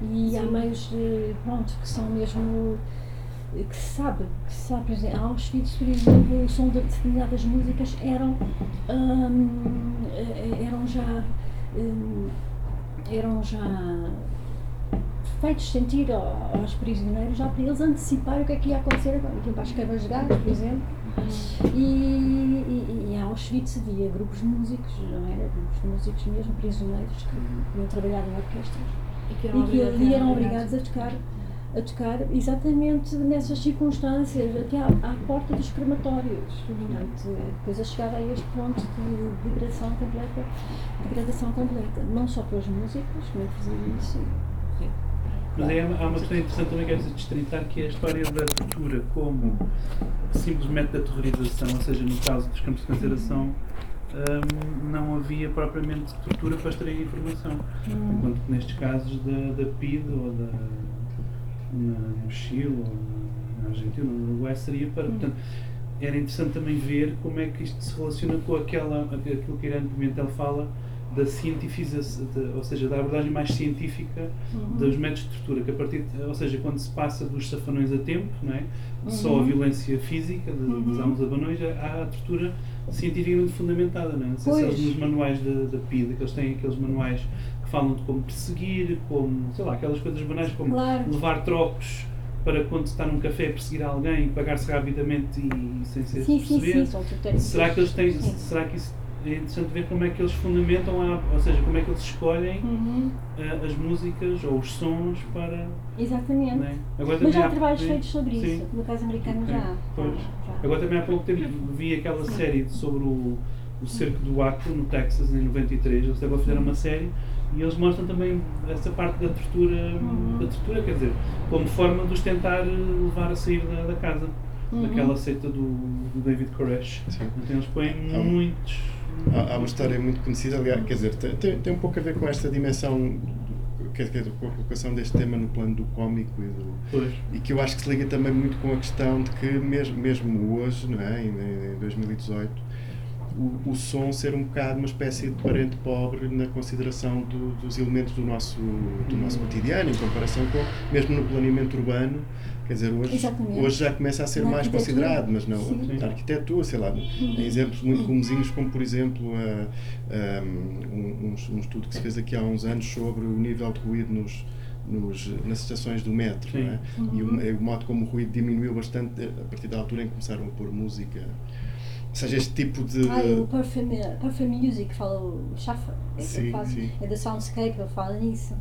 E há meios, pronto, que são mesmo que se sabe, que se sabe, por exemplo, Auschwitz, por exemplo, o som de determinadas músicas eram, hum, eram já hum, eram já feitos sentir aos prisioneiros já para eles antecipar o que é que ia acontecer agora. Para as quebras de gás, por exemplo, e, e, e em Auschwitz havia grupos de músicos, não era? Grupos de músicos mesmo, prisioneiros, que iam trabalhar em orquestras e que e obrigados, eram obrigados a tocar a tocar exatamente nessas circunstâncias, até à, à porta dos crematórios. Portanto, depois a chegar a este ponto de degradação completa, degradação completa, não só pelos músicos, como é que faziam isso. Mas aí há uma questão interessante também que é destrintar, que é a história da tortura como simples método de terrorização, ou seja, no caso dos campos de consideração, um, não havia propriamente tortura para extrair informação. Hum. Enquanto que nestes casos da, da PID ou da, na, no Chile ou na Argentina ou no Uruguai seria para. Hum. Portanto, era interessante também ver como é que isto se relaciona com aquela, aquilo que Irene Pimentel fala da cientificação, ou seja, da abordagem mais científica uhum. dos métodos de tortura, que a partir, de, ou seja, quando se passa dos safanões a tempo, não é? Uhum. só a violência física, de, uhum. dos armas abanões, há a tortura cientificamente fundamentada, não é? Não sei pois. se eles nos manuais da PIDE, que eles têm aqueles manuais que falam de como perseguir, como, sei lá, aquelas coisas banais como claro. levar trocos para quando está num café perseguir alguém, pagar-se rapidamente e sem ser sim, perceber. Sim, sim, será que eles têm, sim. será que isso é interessante ver como é que eles fundamentam, a, ou seja, como é que eles escolhem uhum. a, as músicas ou os sons para. Exatamente. Né? Agora, Mas já há trabalhos feitos sobre sim. isso, no caso americano okay. já. Pois. Já. Agora também há pouco tempo vi aquela sim. série sobre o, o cerco do Acto no Texas em 93, eles agora fizeram uma série e eles mostram também essa parte da tortura, uhum. da tortura, quer dizer, como forma de os tentar levar a sair da, da casa. Uhum. Daquela seita do, do David Koresh. Então eles põem muitos Há, há, uma história muito conhecida, aliás, quer dizer, tem, tem um pouco a ver com esta dimensão, quer dizer, com a colocação deste tema no plano do cómico e do. Pois. E que eu acho que se liga também muito com a questão de que, mesmo, mesmo hoje, não é, em, em 2018, o, o, som ser um bocado uma espécie de parente pobre na consideração do, dos elementos do nosso, do nosso cotidiano, em comparação com, mesmo no planeamento urbano, Quer dizer, hoje, hoje já começa a ser na mais considerado, mas não. Sim. Na arquitetura, sei lá, uhum. em exemplos muito comuzinhos, como por exemplo uh, um, um, um, estudo que se fez aqui há uns anos sobre o nível de ruído nos, nos, nas estações do metro, não é? Uhum. e o, o, modo como o ruído diminuiu bastante a partir da altura em que começaram a pôr música. Ou seja, este tipo de. Ah, o Perfume, Perfume Music fala o Schaffer, é, sim, sim. é da Soundscape, ele fala nisso.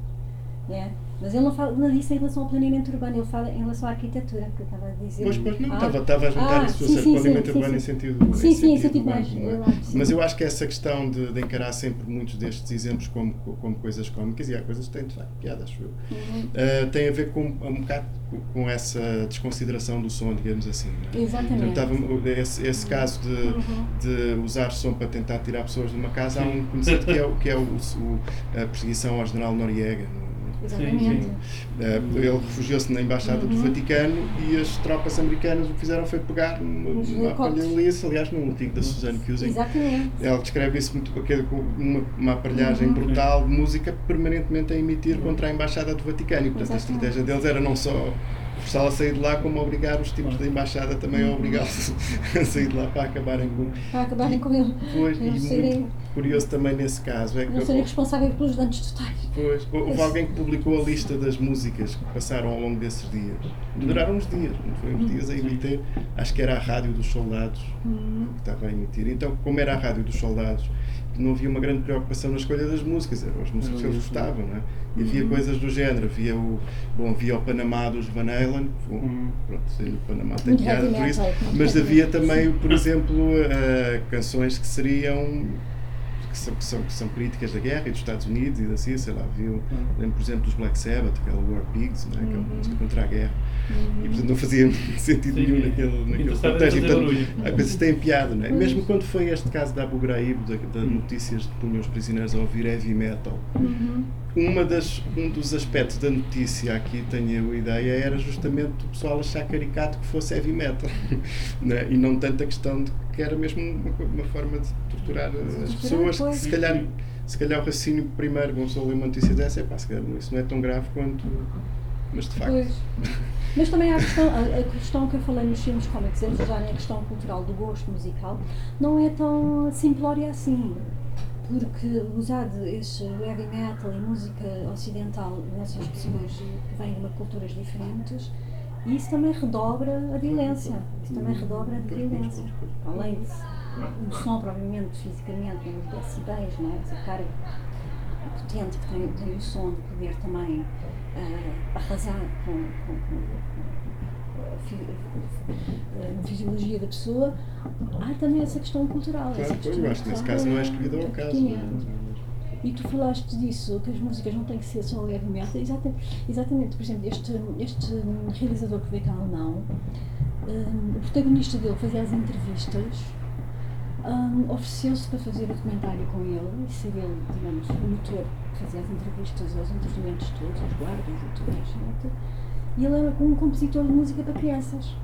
Yeah. Mas ele não fala nada disso em relação ao planeamento urbano, ele fala em relação à arquitetura, que eu estava a dizer. Pois, pois não, ah, estava, estava a juntar ah, isso sim, sim, planeamento sim, urbano em sentido. Sim, em sim, em sentido mais. É? Mas eu acho que essa questão de, de, encarar sempre muitos destes exemplos como, como coisas cómicas, e há coisas que têm de facto piada, acho eu, uhum. uh, tem a ver com um bocado com essa desconsideração do som, digamos assim. É? Exatamente. Então, estava, esse, esse caso de, uhum. de usar som para tentar tirar pessoas de uma casa, há um conceito que é, que é o, (laughs) o, a perseguição ao general Noriega Exatamente. sim. Eh, ele refugiou-se na Embaixada do Uhum. Vaticano e as tropas americanas o que fizeram foi pegar numa, aparelhice, aliás, num artigo da Suzanne Cusick. Exatamente. Ela descreve isso muito com uma, uma aparelhagem Uhum. brutal de música permanentemente a emitir contra a Embaixada do Vaticano. E, portanto, a Exatamente. estratégia deles era não só forçá-la a sair de lá, como obrigar os tipos da Embaixada também Uhum. a obrigá-los a sair de lá para acabarem com. Para acabarem com ele. Pois, e serem, muito curioso também nesse caso é que não serem responsáveis pelos danos totais. Pois, houve alguém que publicou a lista das músicas que passaram ao longo desses dias. Duraram uns dias, não foi uns dias a emitir. Acho que era a Rádio dos Soldados que estava a emitir. Então, como era a Rádio dos Soldados, não havia uma grande preocupação na escolha das músicas, eram as músicas que eles gostavam, não é? E havia coisas do género, havia o, bom, havia o Panamá dos Van Halen, que, bom, Hum. pronto, o Panamá tem piada por isso, mas havia também, por exemplo, eh, canções que seriam que são, que, são, que são críticas da guerra e dos Estados Unidos e assim, sei lá, viu, lembro por exemplo dos Black Sabbath, aquela War Pigs, não é? que é uma música contra a guerra, e portanto não fazia (laughs) sentido Sim, nenhum naquele, naquele contexto, e, portanto, coisas que têm piada, não é? Mesmo quando foi este caso da Abu Ghraib, da, da notícias de punham os prisioneiros a ouvir heavy metal, uma das, um dos aspectos da notícia aqui, tenho eu a ideia, era justamente o pessoal achar caricato que fosse heavy metal. (laughs) né? E não tanto a questão de que era mesmo uma, uma forma de torturar as pessoas, que se calhar, se calhar o raciocínio primeiro, uma pessoa lê uma notícia dessa, é pá, se calhar isso não é tão grave quanto. Mas de facto. Pois. (laughs) Mas também há a questão, a, a questão que eu falei nos filmes cómicos, eles usarem a questão cultural do gosto musical, não é tão simplória assim. Porque usar esse heavy metal e música ocidental nessas pessoas vêm de culturas diferentes, isso também redobra a violência. Isso também redobra a violência. Além de o som, provavelmente, fisicamente, os decibéis, não é? essa carga potente que tem, tem o som de poder também ah, arrasar com, com, com a, fi- a fisiologia da pessoa, há também essa questão cultural. essa Claro, pois, questão eu acho que nesse caso não é é- escolhido é ao caso. pertinente. não é? E tu falaste disso, que as músicas não têm que ser só heavy metal. Exatamente, exatamente por exemplo, este, este realizador que veio cá alemão, hum, o protagonista dele fazia as entrevistas, hum, ofereceu-se para fazer o documentário com ele e ser ele, digamos, o motor que fazia as entrevistas aos intervenientes todos, aos guardas e toda a gente. E ele era um compositor de música para crianças.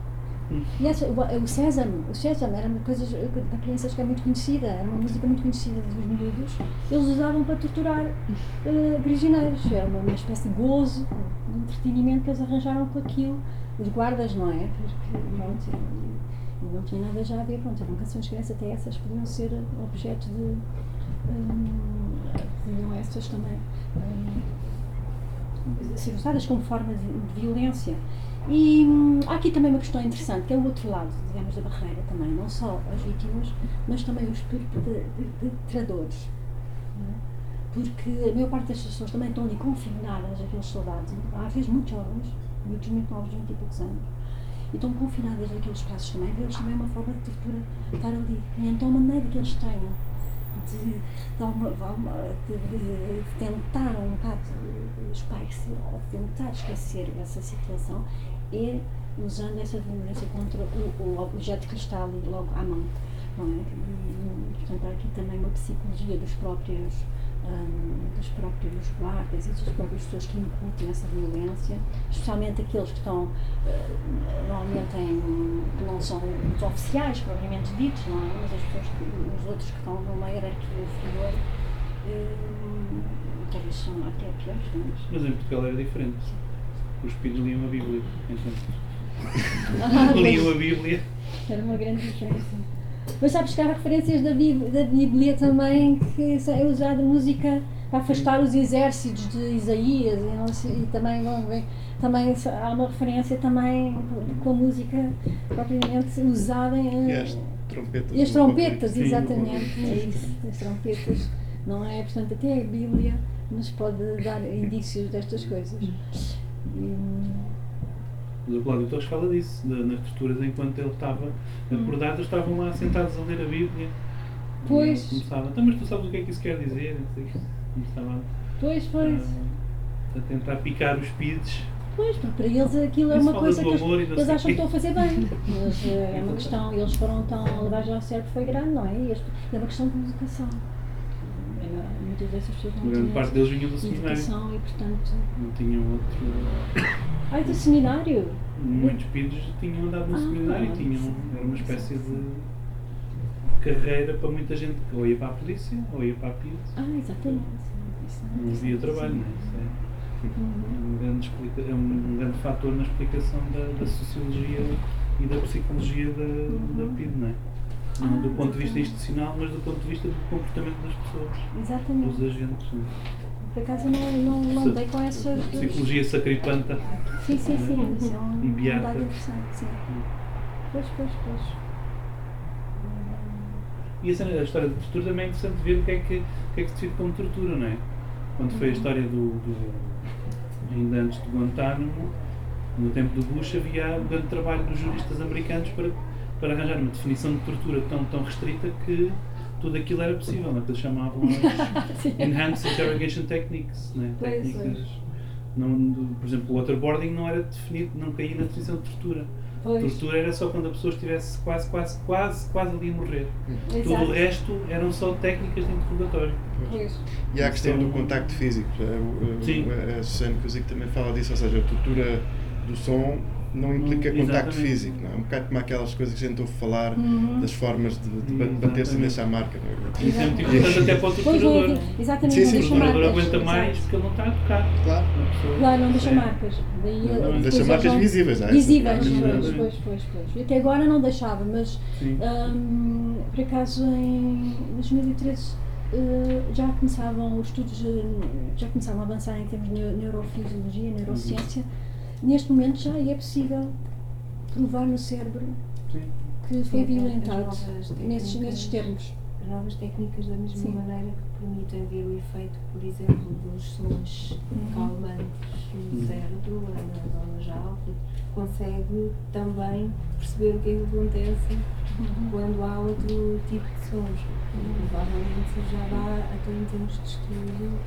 E essa, o, o Sésamo, o Sésamo era uma coisa para crianças que é muito conhecida, era uma música muito conhecida dos miúdos. Eles usavam para torturar eh, prisioneiros. Era uma, uma espécie de gozo, de entretenimento que eles arranjaram com aquilo. Os guardas, não é? Porque não, tinha- não tinha nada já a ver, pronto, eram canções de criança, até essas podiam ser objeto de. hum, podiam essas também. hum, ser usadas como forma de, de violência. E hum, há aqui também uma questão interessante, que é o outro lado, digamos, da barreira também, não só as vítimas, mas também os perpetradores. é? Porque a maior parte das pessoas também estão ali confinadas, aqueles soldados, há vezes muito jovens, muitos muito novos, 20 e poucos anos, e estão confinadas naqueles espaços também, eles também é uma forma de tortura estar ali. E então a maneira que eles têm de, de, uma- de tentar um bocado espairecer ou tentar esquecer essa situação é usando essa violência contra o, o objeto que está ali logo à mão. Não é? E, portanto, há aqui também uma psicologia dos próprios, dos próprios guardas e das próprias pessoas que incutem essa violência, especialmente aqueles que estão, eh, normalmente em, que não são os oficiais, propriamente ditos, não é? Mas as pessoas, que- os outros que estão numa hierarquia inferior, talvez são até piores, não é? Mas em Portugal era diferente. Os filhos liam a Bíblia. Então, Ah, liam a Bíblia. Era uma grande diferença. Mas sabes que há referências da Bíblia, da Bíblia também que é usada música para afastar os exércitos de Isaías e, também, também há uma referência também com a música propriamente usada em. E as trompetas. E as trompetas, exatamente, é isso, as trompetas, não é? Portanto, até a Bíblia nos pode dar indícios destas coisas. E, o Cláudio Torres fala disso, da- nas torturas enquanto ele estava acordado, eles estavam lá sentados a ler a Bíblia. Pois. E Começava, então, mas tu sabes o que é que isso quer dizer? Começava pois, pois. a, a tentar picar os pides. Pois, porque para eles aquilo é uma coisa que eles, eles acham que estão a fazer bem. (laughs) Mas eh, é uma questão, eles foram tão levados ao cérebro, foi grande, não é? E é uma questão de educação. É muitas dessas pessoas não grande tinham parte deles vinham do educação e, portanto. Não tinham outro. (coughs) Ai, do seminário! Muitos pídeos tinham andado no Ah, seminário e tinham. Era uma espécie de carreira para muita gente que ou ia para a polícia ou ia para a PID. Ah, exatamente. É Não havia trabalho, não é? Isso é Uhum. um grande, é um grande fator na explicação da, da sociologia e da psicologia da, da PID, não é? Não do Ah, ponto de vista institucional, mas do ponto de vista do comportamento das pessoas, Exatamente. dos agentes. Por acaso não, não, não dei com essas. é? Psicologia sacripanta. Sim, sim, sim. Isso é um beata. interessante, sim. Pois, pois, pois. E a, história de tortura também é interessante ver o que é que, o que, é que se define como tortura, não é? Quando foi a história do, do ainda antes de Guantánamo, no tempo do Bush, havia um grande trabalho dos juristas americanos para, para arranjar uma definição de tortura tão, tão restrita que tudo aquilo era possível, não é? que eles chamavam as. (laughs) Enhanced Interrogation Techniques, né? Técnicas. Não, por exemplo, o waterboarding não era definido, não caía na definição de tortura. Pois. Tortura era só quando a pessoa estivesse quase, quase, quase, quase ali a morrer. Tudo Exato. o resto eram só técnicas de interrogatório. Pois. E há a questão do contacto físico. A- a- Sim. A Susana Kuzik também fala disso, ou seja, a tortura do som não implica contacto exatamente. físico. Não é? Um bocado como aquelas coisas que a gente ouve falar Uhum. das formas de, de ba- Exatamente. bater sem deixar marca. Não é? Isso é muito importante até para o Pois torturador. é, exatamente. Sim, não sim, O deixa torturador marcas. aguenta mais porque ele não está a tocar. Claro. Claro, não deixa É. marcas. Daí, Não, não deixa marcas vão- visíveis, não é? Visíveis, pois, pois, pois, pois. Até agora não deixava, mas hum, por acaso em 2013 eh, já começavam os estudos, eh, já começavam a avançar em termos de neu- neurofisiologia, neurociência. Neste momento já é possível provar no cérebro Sim. que foi violentado nesses, nesses termos. As novas técnicas, da mesma Sim. maneira que permitem ver o efeito, por exemplo, dos sons Uhum. calmantes no Uhum. cérebro, nas zonas altas, consegue também perceber o que é que acontece quando há outro tipo de sons. Provavelmente já dá, até em termos de estudo,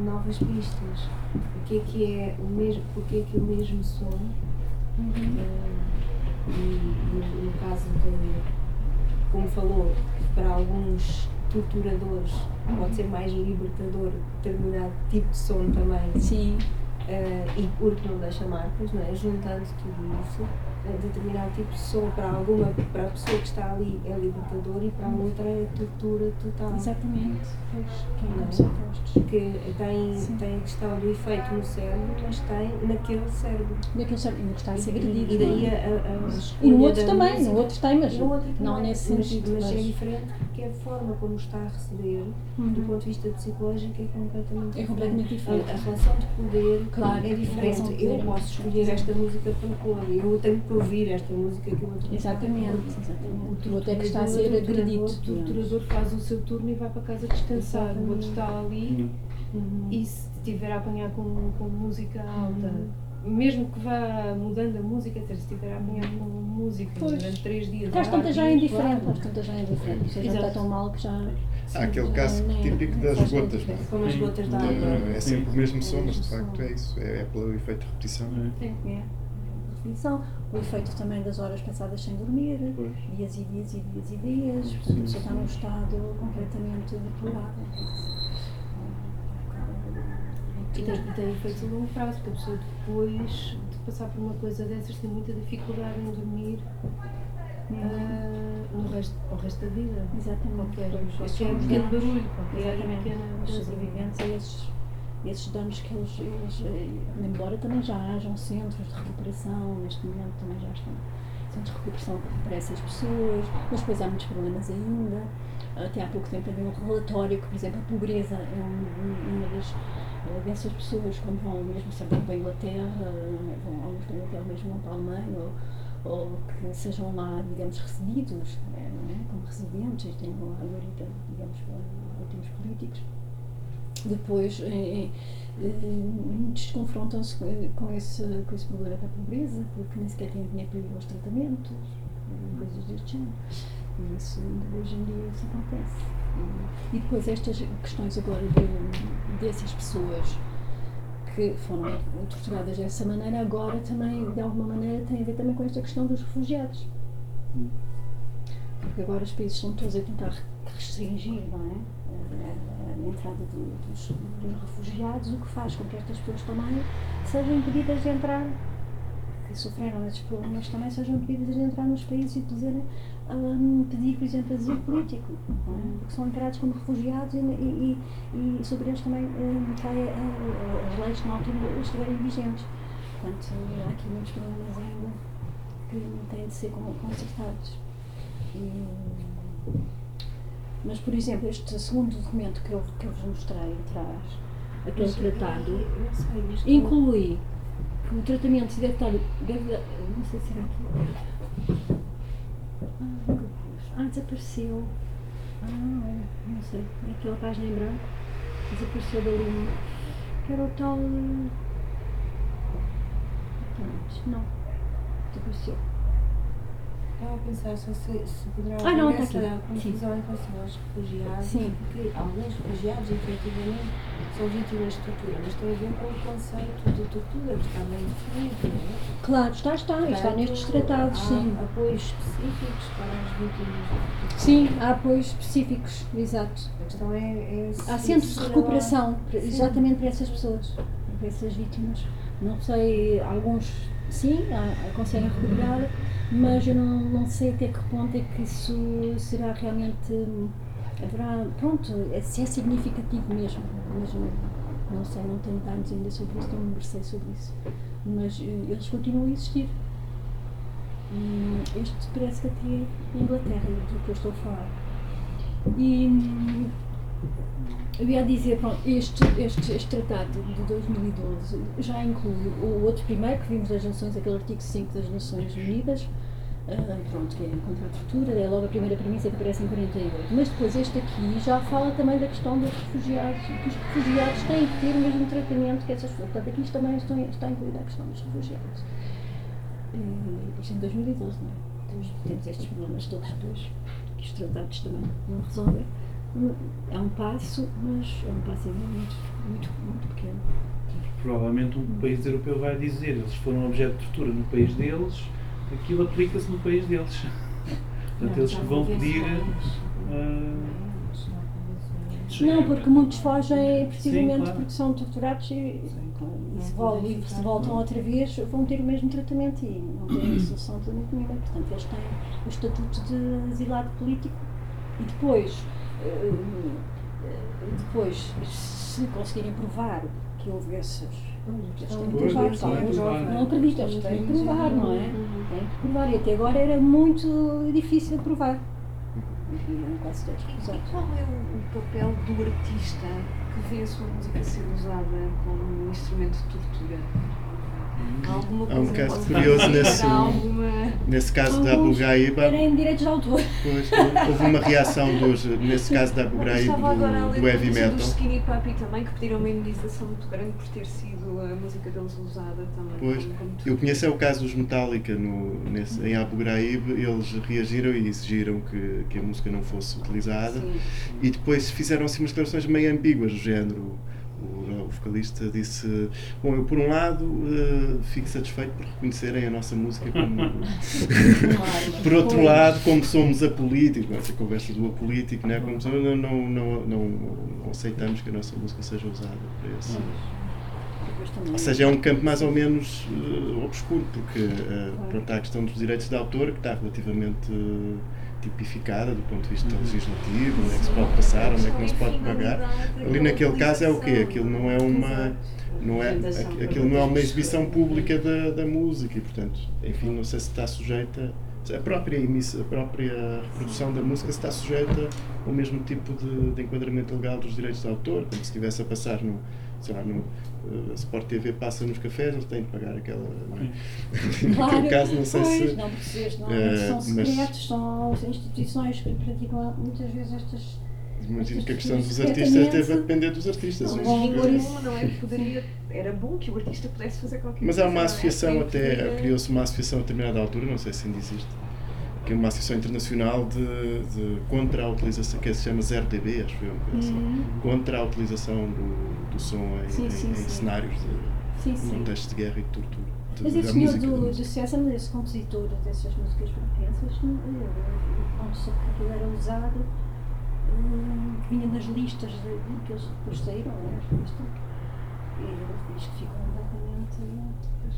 novas pistas. O que é que é o mesmo, porque é que o mesmo som? Eh, e no, no caso de, como falou, para alguns torturadores pode ser mais libertador determinado tipo de som também. Sim, eh, e porque não deixa marcas, não é? Juntando tudo isso, eh, determinado tipo de som para alguma, para a pessoa que está ali é libertador e para a outra é tortura total. exatamente. Pois, é. Que tem, Sim. tem a questão do efeito no cérebro, mas tem naquele cérebro. Naquele cérebro, ainda que está a ser agredido. e daí é? a, a, a E no outro também, música- no outro tem, mas outro não também, nesse mas, sentido. Mas é pois. diferente porque a forma como está a receber, do Uhum. ponto de vista psicológico, é completamente É completamente diferente. A, a relação de poder Claro, é diferente. Eu é posso escolher esta música para pôr, eu tenho que ouvir esta música que o outro Exatamente, exatamente. O outro é que está a ser agredido. O torturador faz o seu turno e vai para casa descansar. O outro está ali Uhum. e se estiver a apanhar com, com música alta, mesmo que vá mudando a música, se estiver a apanhar com música durante três dias. Às tantas já é indiferente, às tantas já é indiferente. Já está tão mal que já. Há aquele caso nem- típico das gotas, não é? Como as Sim. gotas de É, água. é sempre o mesmo som, mas de facto é isso. É, é pelo efeito de repetição. É. É. Definição. O efeito também das horas passadas sem dormir, Pois. dias e dias e dias e dias, portanto a pessoa está num estado completamente deplorável. E tem, e tem efeitos a longo prazo, porque a pessoa depois de passar por uma coisa dessas tem muita dificuldade em dormir ah, no resto, ao resto da vida. Exatamente. Qualquer, Pois, qualquer os pequeno barulho, qualquer pequena Os coisa. sobreviventes a esses, esses danos que eles, eles, eh, embora também já hajam centros de recuperação, neste momento também já estão centros de recuperação para essas pessoas, mas depois há muitos problemas ainda. Até há pouco tempo havia um relatório que, por exemplo, a pobreza é um- um- uma das eh, dessas pessoas, quando vão mesmo saber para a Inglaterra, eh, vão alguns para a Inglaterra mesmo vão para a Alemanha, ou, ou que sejam lá, digamos, recebidos eh, não é? como residentes, e tenham lá a guarida, digamos, para termos políticos. Depois, eh, eh, muitos confrontam-se com- esse, com esse problema da pobreza, porque nem sequer têm dinheiro para ir aos tratamentos, eh, coisas deste género. E isso, hoje em dia, isso acontece. E depois, estas questões agora de, dessas pessoas que foram torturadas dessa maneira, agora também, de alguma maneira, tem a ver também com esta questão dos refugiados. Hum. Porque agora os países estão todos a tentar restringir, não é? A- a entrada do- dos, dos refugiados, o que faz com que estas pessoas também sejam impedidas de entrar, que sofreram esses problemas também sejam impedidas de entrar nos países e poderem hum, pedir, por exemplo, asilo político, é? porque são encarados como refugiados e, e, e- sobre eles também hum, caem a- a- as leis que na altura estiverem vigentes. Portanto, há aqui muitos problemas ainda que têm de ser con- consertados. E, mas, por exemplo, este segundo documento que eu, que eu vos mostrei atrás, aquele tratado, inclui o tratamento deve estar. Deve, não sei se era aqui. Ah. Ah, desapareceu. Ah, não sei. Aquela página em branco. Desapareceu dali. Que era o tal. Não. Desapareceu. Estava a pensar só se, se poderá Ah, não, haver está essa aqui. confusão em relação aos refugiados, Sim. porque alguns refugiados efetivamente são vítimas de tortura, mas tem a ver com o conceito de tortura, que está bem definido, não é? Claro, está, está. Está Portanto, nestes tratados, há sim. apoios específicos para as vítimas de tortura. Sim, há apoios específicos, exato. A questão é. é Há centros de recuperação Sim. exatamente para essas pessoas, para essas vítimas. Não sei, alguns sim, conseguem recuperar, mas eu não, não sei até que ponto é que isso será realmente. Haverá, pronto, é- se é significativo mesmo, mesmo. Não sei, não tenho dados ainda sobre isso, não me sobre isso. Mas eh, eles continuam a existir. Hum, Este parece que até é Inglaterra, do que eu estou a falar. E eu ia dizer, pronto, este, este, este tratado de 2012 já inclui o outro primeiro que vimos das Nações, aquele artigo 5 das Nações Unidas, ah, pronto, que é contra a tortura, é logo a primeira premissa que aparece em 48. Mas depois este aqui já fala também da questão dos refugiados, que os refugiados têm que ter o mesmo tratamento que essas pessoas. Portanto, aqui também está, está incluída a questão dos refugiados. E, isto em 2012, não é? Temos, temos estes problemas todos depois, que os tratados também não resolvem. É um passo, mas é um passo evidente, muito, muito pequeno. Provavelmente um país europeu vai dizer eles foram objeto de tortura no país deles, aquilo aplica-se no país deles. (laughs) Portanto, eles que vão pedir. ah, Não, porque muitos fogem precisamente Sim, claro. porque são torturados e, Sim. e se, vol- e se voltam outra vez vão ter o mesmo tratamento e não têm (coughs) solução absolutamente nenhuma. Portanto, eles têm o estatuto de exilado político e depois, depois se conseguirem provar que houve esses. Eles têm que Pois, provar, não acreditam, eles têm que provar, não é? Uhum. Têm que provar e até agora era muito difícil de provar. E E qual é o, o papel do artista que vê a sua música ser usada como um instrumento de tortura? Há alguma Há um coisa caso curioso nesse- alguma... Nesse caso da Abu Alguns Ghraib, Querem direitos de autor. pois, houve uma reação dos, nesse caso da Abu Não, Ghraib, estava agora a do, do heavy metal. dos Skinny Puppy também, que pediram uma indenização muito grande por ter sido a música deles usada também. Pois, como, como eu conheço é o caso dos Metallica no, nesse, em Abu Ghraib, eles reagiram e exigiram que, que a música não fosse utilizada Sim. e depois fizeram assim umas declarações meio ambíguas do género. O, o vocalista disse: Bom, eu por um lado eh, fico satisfeito por reconhecerem a nossa música como. (laughs) por outro lado, como somos apolíticos, essa conversa do apolítico, né? como somos, não, não, não, não, não aceitamos que a nossa música seja usada para esse. Ou seja, é um campo mais ou menos eh, obscuro, porque eh, pronto, há a questão dos direitos de autor, que está relativamente tipificada do ponto de vista legislativo, onde é que se pode passar, onde é que não se pode pagar. Ali naquele caso é o quê? Aquilo não é uma. Não é, aqu- aquilo não é uma exibição pública da, da música e, portanto, enfim, não sei se está sujeita. A própria, emissão, a própria reprodução da música está sujeita ao mesmo tipo de, de enquadramento legal dos direitos de autor, como se estivesse a passar no, sei lá, no eh, Sport TV passa nos cafés, eles têm de pagar aquela. Não é? (laughs) Claro, Naquele caso, não sei pois, se. Não, estes eh, normalmente são mas- secretos, são instituições que praticam muitas vezes estas. Imagino que a questão dos artistas deve depender dos artistas. Não, mas Bom, isso- não é? Poderia, era bom que o artista pudesse fazer qualquer Mas coisa. há uma não é? associação Sem até, a- criou-se uma associação a determinada altura, não sei se ainda existe, que é uma associação internacional de, de contra a utilização, que se chama 0DB, acho que foi uma coisa assim, Uhum. contra a utilização do, do som em, Sim, em- sim, em sim. cenários de Sim, contextos de guerra e de tortura. De- Mas esse senhor do, do. César, esse compositor dessas músicas propensas, quando soube que aquilo era usado, hum, vinha nas listas de, que eles depois saíram, e ele diz que ficou completamente. pois,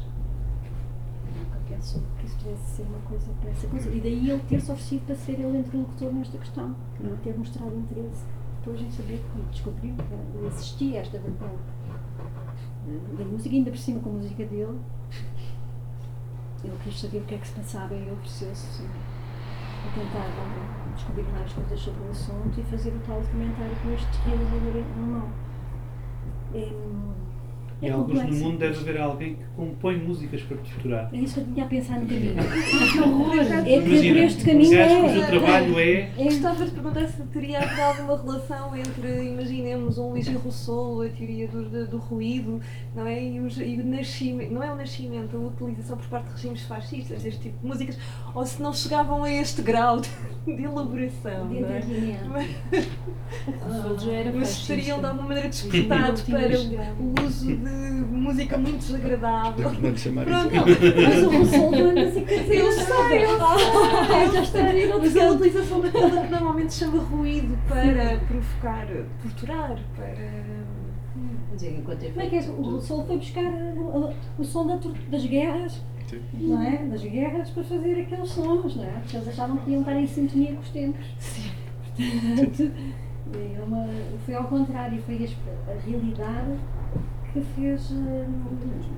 Que isso pudesse ser uma coisa para essa coisa. E daí ele ter-se oferecido para ser ele interlocutor nesta questão, ele ter mostrado interesse depois em saber que descobriu que existia esta vertente da- música, ainda por cima com a música dele. Ele quis saber o que é que se passava e ofereceu-se a tentar ah, descobrir mais coisas sobre o assunto e fazer o tal documentário com este realizador alemão. É, Em é alguns no complexo. mundo deve haver alguém que compõe músicas para torturar. É isso que eu tinha a pensar no caminho. (laughs) Que horror! É que por este um caminho é. cujo trabalho é. Eu gostava de perguntar se teria havido alguma relação entre, imaginemos, um Luigi Rousseau, a teoria do, do, do ruído, não é? E, os, e o nascimento, não é o nascimento, a utilização por parte de regimes fascistas deste tipo de músicas, ou se não chegavam a este grau de, de elaboração, de não é? já era Mas estariam de alguma maneira despertados para o uso de música muito desagradável. Lhe chamar Pronto, isso. não, Mas o Rousseau não é música Eu sei, eu sei. Já está a Mas a utilização daquela que normalmente se chama ruído para provocar, torturar, para. Como é que é? O Rousseau foi buscar o som das guerras, Sim. não é? Das guerras para fazer aqueles sons, não é? Porque eles achavam que iam estar em sintonia com os tempos. Portanto, é uma, foi ao contrário, foi a, a realidade que fez, uh,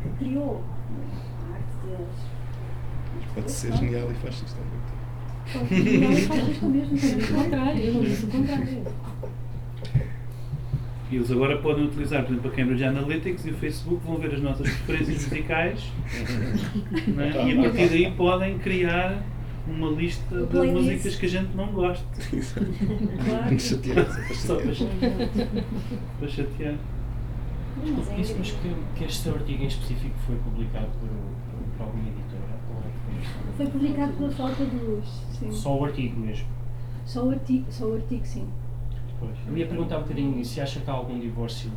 que criou a arte deles. Pode ser genial e fascista ao mesmo tempo. Pode ser genial e fascista mesmo, Pelo também. contrário, eu não disse o contrário. E eles agora podem utilizar, por exemplo, a Cambridge Analytics e o Facebook vão ver as nossas preferências musicais né? e a partir daí podem criar uma lista de músicas que a gente não gosta. Claro. Chateado, Só para, chateado. para chatear. Mas é Isso, mas que, que este artigo em específico foi publicado por, por, por alguma editora? Ou foi Foi publicado pela Falta de Luz, sim. Só o artigo mesmo? Só o artigo, só o artigo sim. Pois. Eu ia perguntar um bocadinho se acha que há algum divórcio,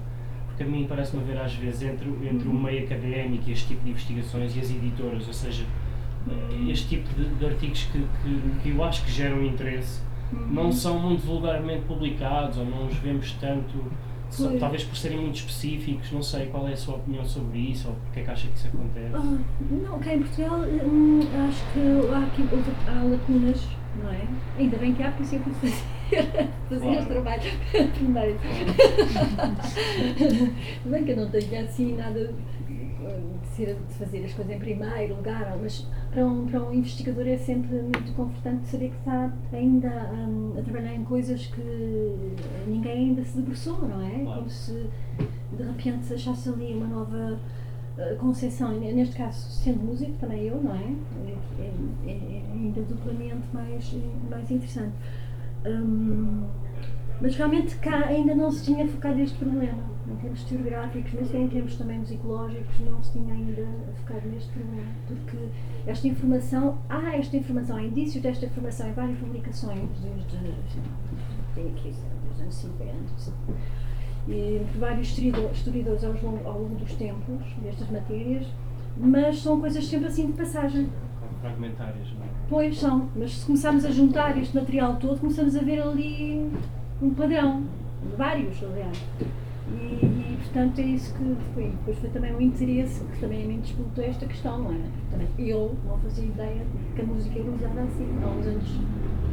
porque a mim parece-me haver às vezes entre, entre o meio académico e este tipo de investigações e as editoras, ou seja, este tipo de, de artigos que, que, que eu acho que geram interesse não são muito vulgarmente publicados ou não os vemos tanto, só- talvez por serem muito específicos, não sei qual é a sua opinião sobre isso ou porque é que acha que isso acontece. Ah, não, cá em Portugal hum, acho que há, aqui, há lacunas, não é? Ainda bem que há, porque sempre fazer, (laughs) fazer Claro. este trabalho (laughs) primeiro. bem que eu não tenho assim nada de, fazer as coisas em primeiro lugar, mas para um, para um investigador é sempre muito confortante saber que está ainda hum, a trabalhar em coisas que ninguém ainda se debruçou, não é? Claro. Como se de repente se achasse ali uma nova uh, concepção, neste caso sendo músico também eu, não é? É, é- é ainda duplamente mais, mais interessante. Hum, mas realmente cá ainda não se tinha focado neste problema, em termos historiográficos, mas em termos também musicológicos, não se tinha ainda focado neste problema, porque esta informação, há esta informação, há indícios desta informação em várias publicações, desde, tem aqui, desde os anos 50, e vários historiador- historiadores ao longo, ao longo dos tempos destas matérias, mas são coisas sempre assim de passagem. Fragmentárias, não é? Pois são, mas se começarmos a juntar este material todo, começamos a ver ali um padrão, vários, aliás. E, e, portanto é isso que foi. Depois foi também um interesse que também a mim disputou esta questão, não é? Também eu não fazia ideia que a música era usada assim, há uns anos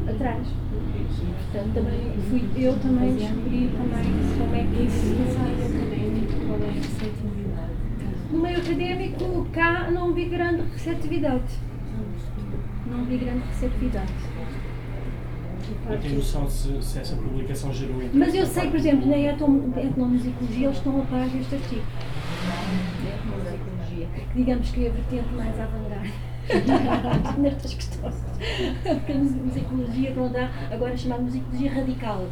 atrás. E portanto também fui eu também descobri também como é que isso passava. Qual é a receptividade? No meio académico, cá não vi grande receptividade. Não vi grande receptividade. Não tenho noção se, se essa publicação gerou interesse. Mas eu por sei, por exemplo, na etno- etnomusicologia eles estão a par deste artigo. Na etnomusicologia. Que digamos que é a vertente mais avant-garde (laughs) nestas questões. Porque a musicologia estão a dar agora é chamada musicologia radical.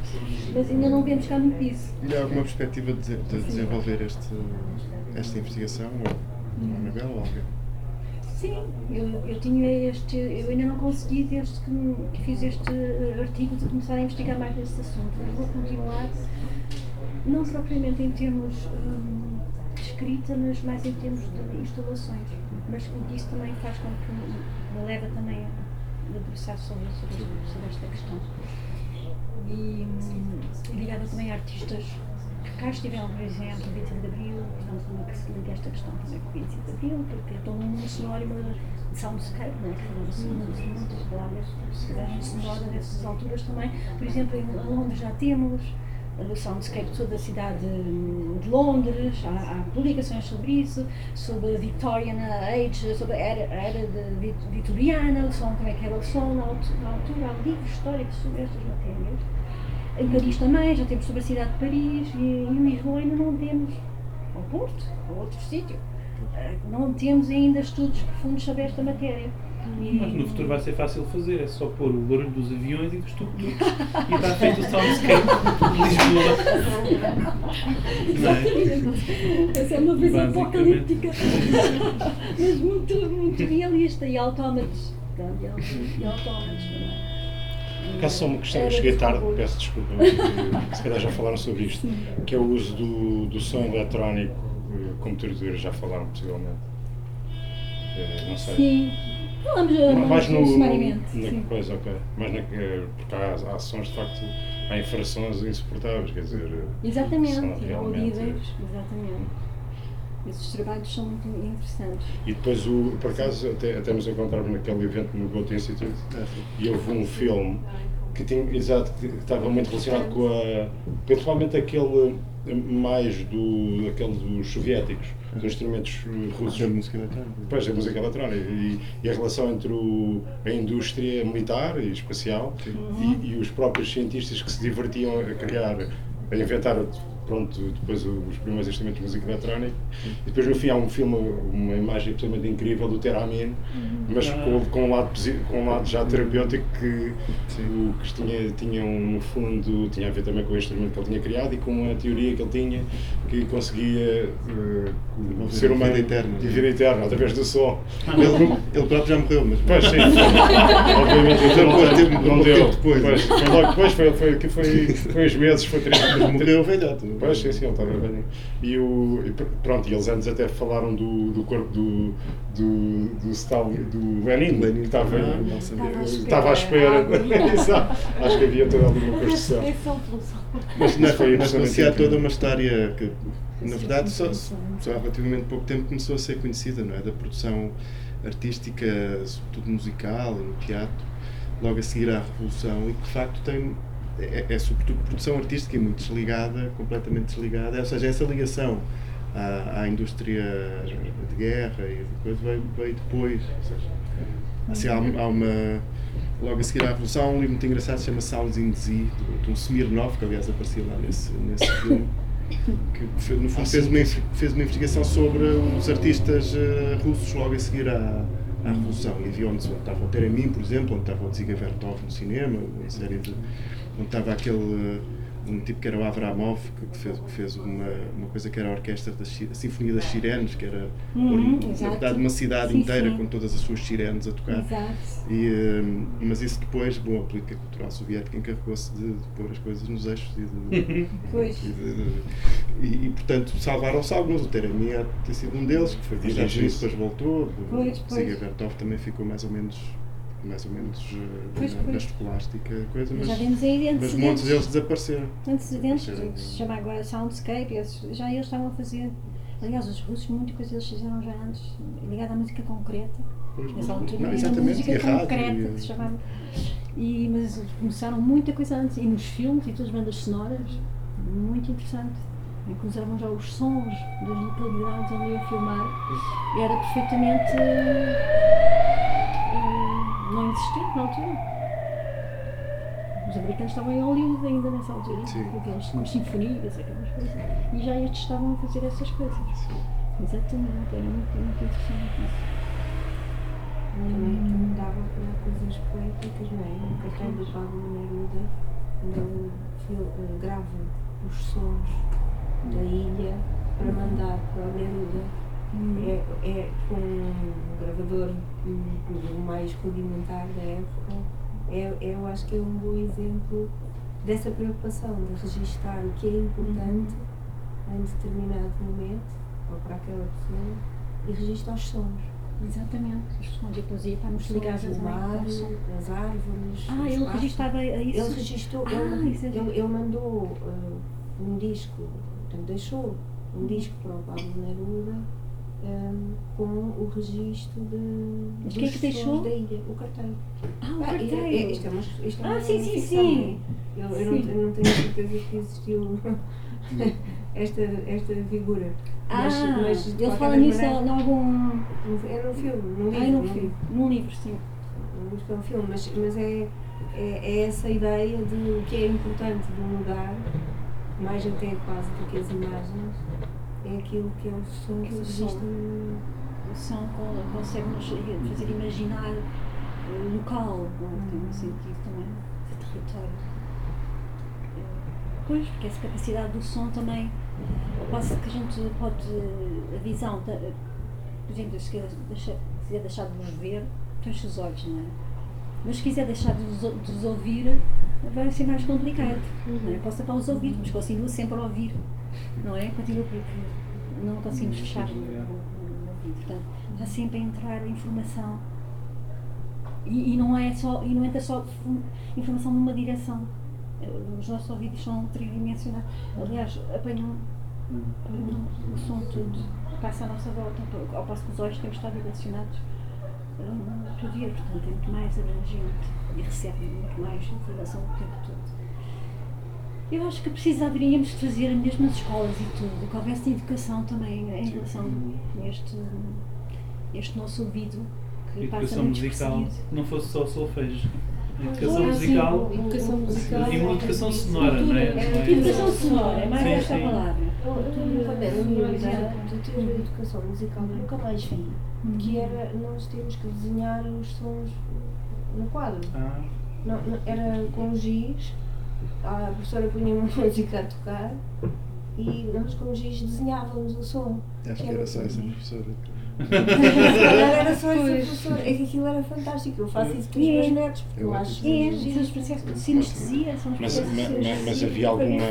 Mas ainda não vemos cá muito disso. E há alguma perspectiva de, de- de desenvolver este, esta investigação? Ou Anabel ou alguém? Sim, eu, eu tinha este, eu ainda não consegui desde que, que fiz este eh, artigo de começar a investigar mais neste assunto. Eu vou continuar, não propriamente em termos hum, de escrita, mas mais em termos de instalações. Mas isso também faz com que me- leva também a debruçar sobre, sobre, sobre esta questão. e hum, ligada também a artistas cá estiveram, por exemplo, o 25 de Abril, portanto, uma que se liga esta questão também com o 25 de Abril, porque é todo um sinónimo de soundscape, né, que falava-se muito, muitas palavras que eram sonora nessas alturas também. Por exemplo, em Londres já temos o soundscape toda a cidade de Londres, há, há publicações sobre isso, sobre a Victorian Age, sobre a era, a era vitoriana, o som, como é que era o som na altura, há livros históricos sobre estas matérias. Em Paris também, já temos sobre a cidade de Paris e em Lisboa ainda não temos, ou Porto, ou outro sítio, eh, não temos ainda estudos profundos sobre esta matéria. E- Mas no futuro vai ser fácil fazer, é só pôr o barulho dos aviões e dos tuk-tuks e está feito o soundscape de Lisboa. Não é? Essa é uma visão Basicamente. apocalíptica, mas muito, muito realista e autómatos. E autómatos e autómatos também. Caso só uma questão, eu cheguei de tarde, peço desculpa, mas se calhar já falaram sobre isto, que é o uso do, do som eletrónico, eh, como tortura, já falaram possivelmente. Eh, Não sei. Sim, falamos eh, mais no. sumariamente. na- sim. Pois, ok. Mas na, eh, porque há, há sons de facto, há infrações insuportáveis, quer dizer. eh, Exatamente, são realmente- exatamente. Esses trabalhos são muito interessantes. E depois, o, por acaso, até, até nos encontrávamos naquele evento no Goethe Institute Ah, e houve um filme que tinha, exato, que estava muito relacionado com a. principalmente aquele eh, mais do. aquele dos soviéticos, dos instrumentos eh, russos. Da música eletrónica. Pois, a música eletrónica e, e a relação entre o, a indústria militar e espacial e, e os próprios cientistas que se divertiam a criar, a inventar pronto, depois os primeiros instrumentos de música eletrónica. E depois no fim há um filme, uma imagem absolutamente incrível do Teramin, mas com, com, um lado, com um lado já terapêutico que, o, que tinha, tinha um fundo, tinha a ver também com o instrumento que ele tinha criado e com a teoria que ele tinha que conseguia o ser vida humano eterna. de vida eterna através do som. Ele, ele próprio já morreu, mas. Pois sim, (laughs) obviamente Então, não, tempo- não deu. depois. Pois, foi logo depois, foi, foi, que foi, foi (laughs) uns meses, foi triste. Mas morreu velhote. Pois, sim, sim, ele estava velho. E, o, e pr- pronto, e eles antes até falaram do, do corpo do, do, do, Stalin, do Lenin, Lenin. que estava, Ah, não estava à espera. Estava à espera. (laughs) Exato. Acho que havia toda alguma construção. sol. Mas na, Foi há incrível. toda uma história que, na verdade, só, só há relativamente pouco tempo começou a ser conhecida, não é? Da produção artística, sobretudo musical e no teatro, logo a seguir à Revolução, e que de facto tem. É, é sobretudo produção artística e muito desligada, completamente desligada, ou seja, essa ligação à, à indústria de guerra e depois veio, veio depois. Ou seja, assim, há, há uma. Logo a seguir à Revolução, há um livro muito engraçado que se chama Sounds in Sea, de, de um Smirnov, que aliás aparecia lá nesse, nesse filme, que no fundo fez uma, fez uma investigação sobre os artistas eh, russos logo a seguir à, à Revolução. E havia onde estava o Teremin, por exemplo, onde estava o Dziga Vertov no cinema, uma série de. Onde estava aquele. eh, um tipo que era o Avramov, que que fez, que fez uma, uma coisa que era a orquestra da a Sinfonia das Sirenes, que era Uhum, na exato. verdade uma cidade Sim, inteira sim. com todas as suas sirenes a tocar. Exato. E, hum, mas isso depois, bom, a política cultural soviética encarregou-se de, de pôr as coisas nos eixos e de. (laughs) Pois. e, de- de- e- e, portanto salvaram-se alguns, o Teremi há de ter sido um deles, que foi Estados Unidos, depois voltou, Pois, o pois. Ziga Vertov também ficou mais ou menos, mais ou menos eh, Pois, na, na escolástica, coisa, mas, já vimos aí mas muitos deles desapareceram. Antecedentes, Apareceram. que se chama agora Soundscape, esses- já eles estavam a fazer. Aliás, os russos, muita coisa eles fizeram já antes, ligada à música concreta. Pois, Nessa altura não, era exatamente, música e a rádio, concreta e- que se chamava. E, mas começaram muita coisa antes, e nos filmes e todas as bandas sonoras, muito interessante. Em que usavam já os sons das localidades onde iam filmar. E era perfeitamente. eh, não existente na altura. Os americanos estavam em Hollywood ainda nessa altura, Sim. com aquelas com sinfonias, aquelas coisas. E já estes estavam a fazer essas coisas. Exatamente, era muito, muito interessante isso. Também também dava para coisas poéticas, não é? No cartão do Pablo Neruda, quando ele eh, grava os sons da ilha para mandar para o Neruda. É, é com um gravador o mais rudimentar da época. É, eu acho que é um bom exemplo dessa preocupação de registar o que é importante em determinado momento, ou para aquela pessoa, e registar os sons. Exatamente, os sons e a o também mar, ao som. as árvores. Ah, ele registava a isso. Ele registrou, Ah, ele, é ele, ele mandou uh, um disco, portanto, deixou um disco para o Pablo Neruda um, com o registro de, Mas quem é que deixou? da ilha, o carteiro. Ah, o Ah, carteiro. e- isto é uma, isto é Ah, uma sim, sim, ficção. sim. Eu, eu não, Sim. eu não tenho certeza que existiu (laughs) esta, esta figura. Ah, Mas- mas, ele fala nisso maneira, em algum. É no filme, no livro. Ai, num filme. livro. Num livro, sim. Não isto é um filme, mas, mas é, é, é essa ideia de o que é importante de um lugar, mais até quase do que as imagens, é aquilo que é o som que registra no- O som con- consegue-nos fazer imaginar o local, é? tem um sentido também de território. Eh, Pois, porque essa capacidade do som também, ao passo que a gente pode, a visão, da- por exemplo, se quiser deixar, quiser deixar de vos ver, fecha os olhos, não é? Mas se quiser deixar de de vos ouvir, vai ser mais complicado. Não é? Posso tapar os ouvidos, mas continuo sempre a ouvir, não é? Continuo porque não conseguimos fechar o, ouvido. Portanto, está sempre a entrar informação. E, e não é só, e não entra só informação numa direção. Os nossos ouvidos são tridimensionais. Aliás, apanham o som todo passa à nossa volta, ao passo que os olhos temos de estar direcionados para ver, portanto é muito mais abrangente e recebe muito mais informação o tempo todo. Eu acho que precisaríamos de fazer mesmo nas escolas e tudo, que houvesse educação também em relação a este, este nosso ouvido que passa Educação muito musical não fosse só solfejo. Educação sim, musical Educação musical. e uma educação sonora, não é? Não é? Educação sonora, é mais esta palavra. Eu, miúda, de ter educação musical, nunca mais vi, que era nós temos que desenhar os sons no quadro. Ah, não, era com giz, a professora punha uma (laughs) música a tocar e nós com giz desenhávamos o som. Acho que era só essa professora. Era só essa professora. É que aquilo era fantástico. Eu faço isso com os É. meus netos, porque eu acho É, que de sinestesia, são os Mas, mas sinestesia. havia alguma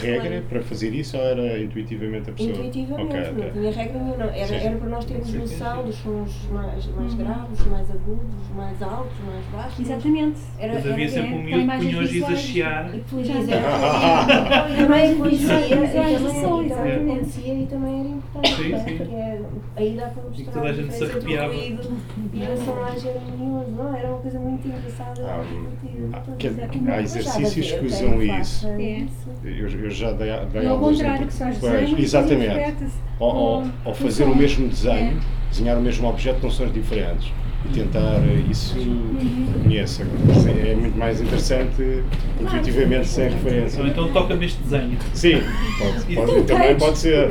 regra para fazer isso ou era intuitivamente a pessoa? Intuitivamente, não tinha regra nenhuma. não. Era, era para nós termos noção dos sons mais, mais Uhum. graves, mais agudos, mais altos, mais baixos. Exatamente. Era, mas havia era, sempre um é, miúdo que punha os visuais. chiar. E (laughs) também acontecia, e também, do som, e também era importante, Sim, é? sim. porque é, para mostrar toda a gente se arrepiava. e a sonagem harmoniosa, não? Era uma coisa muito engraçada, Ah, ah, há já exercícios que usam isso. É. Eu, eu já dei, dei ao alguns contrário, exemplos. que depois Exatamente. Ou, ou, ou com fazer o mesmo desenho, É. desenhar o mesmo objeto com sons diferentes e tentar eh, isso conheça. É muito mais interessante intuitivamente sem Ou referência. então toca-me este desenho. Sim, pode, pode- Então, também pode ser.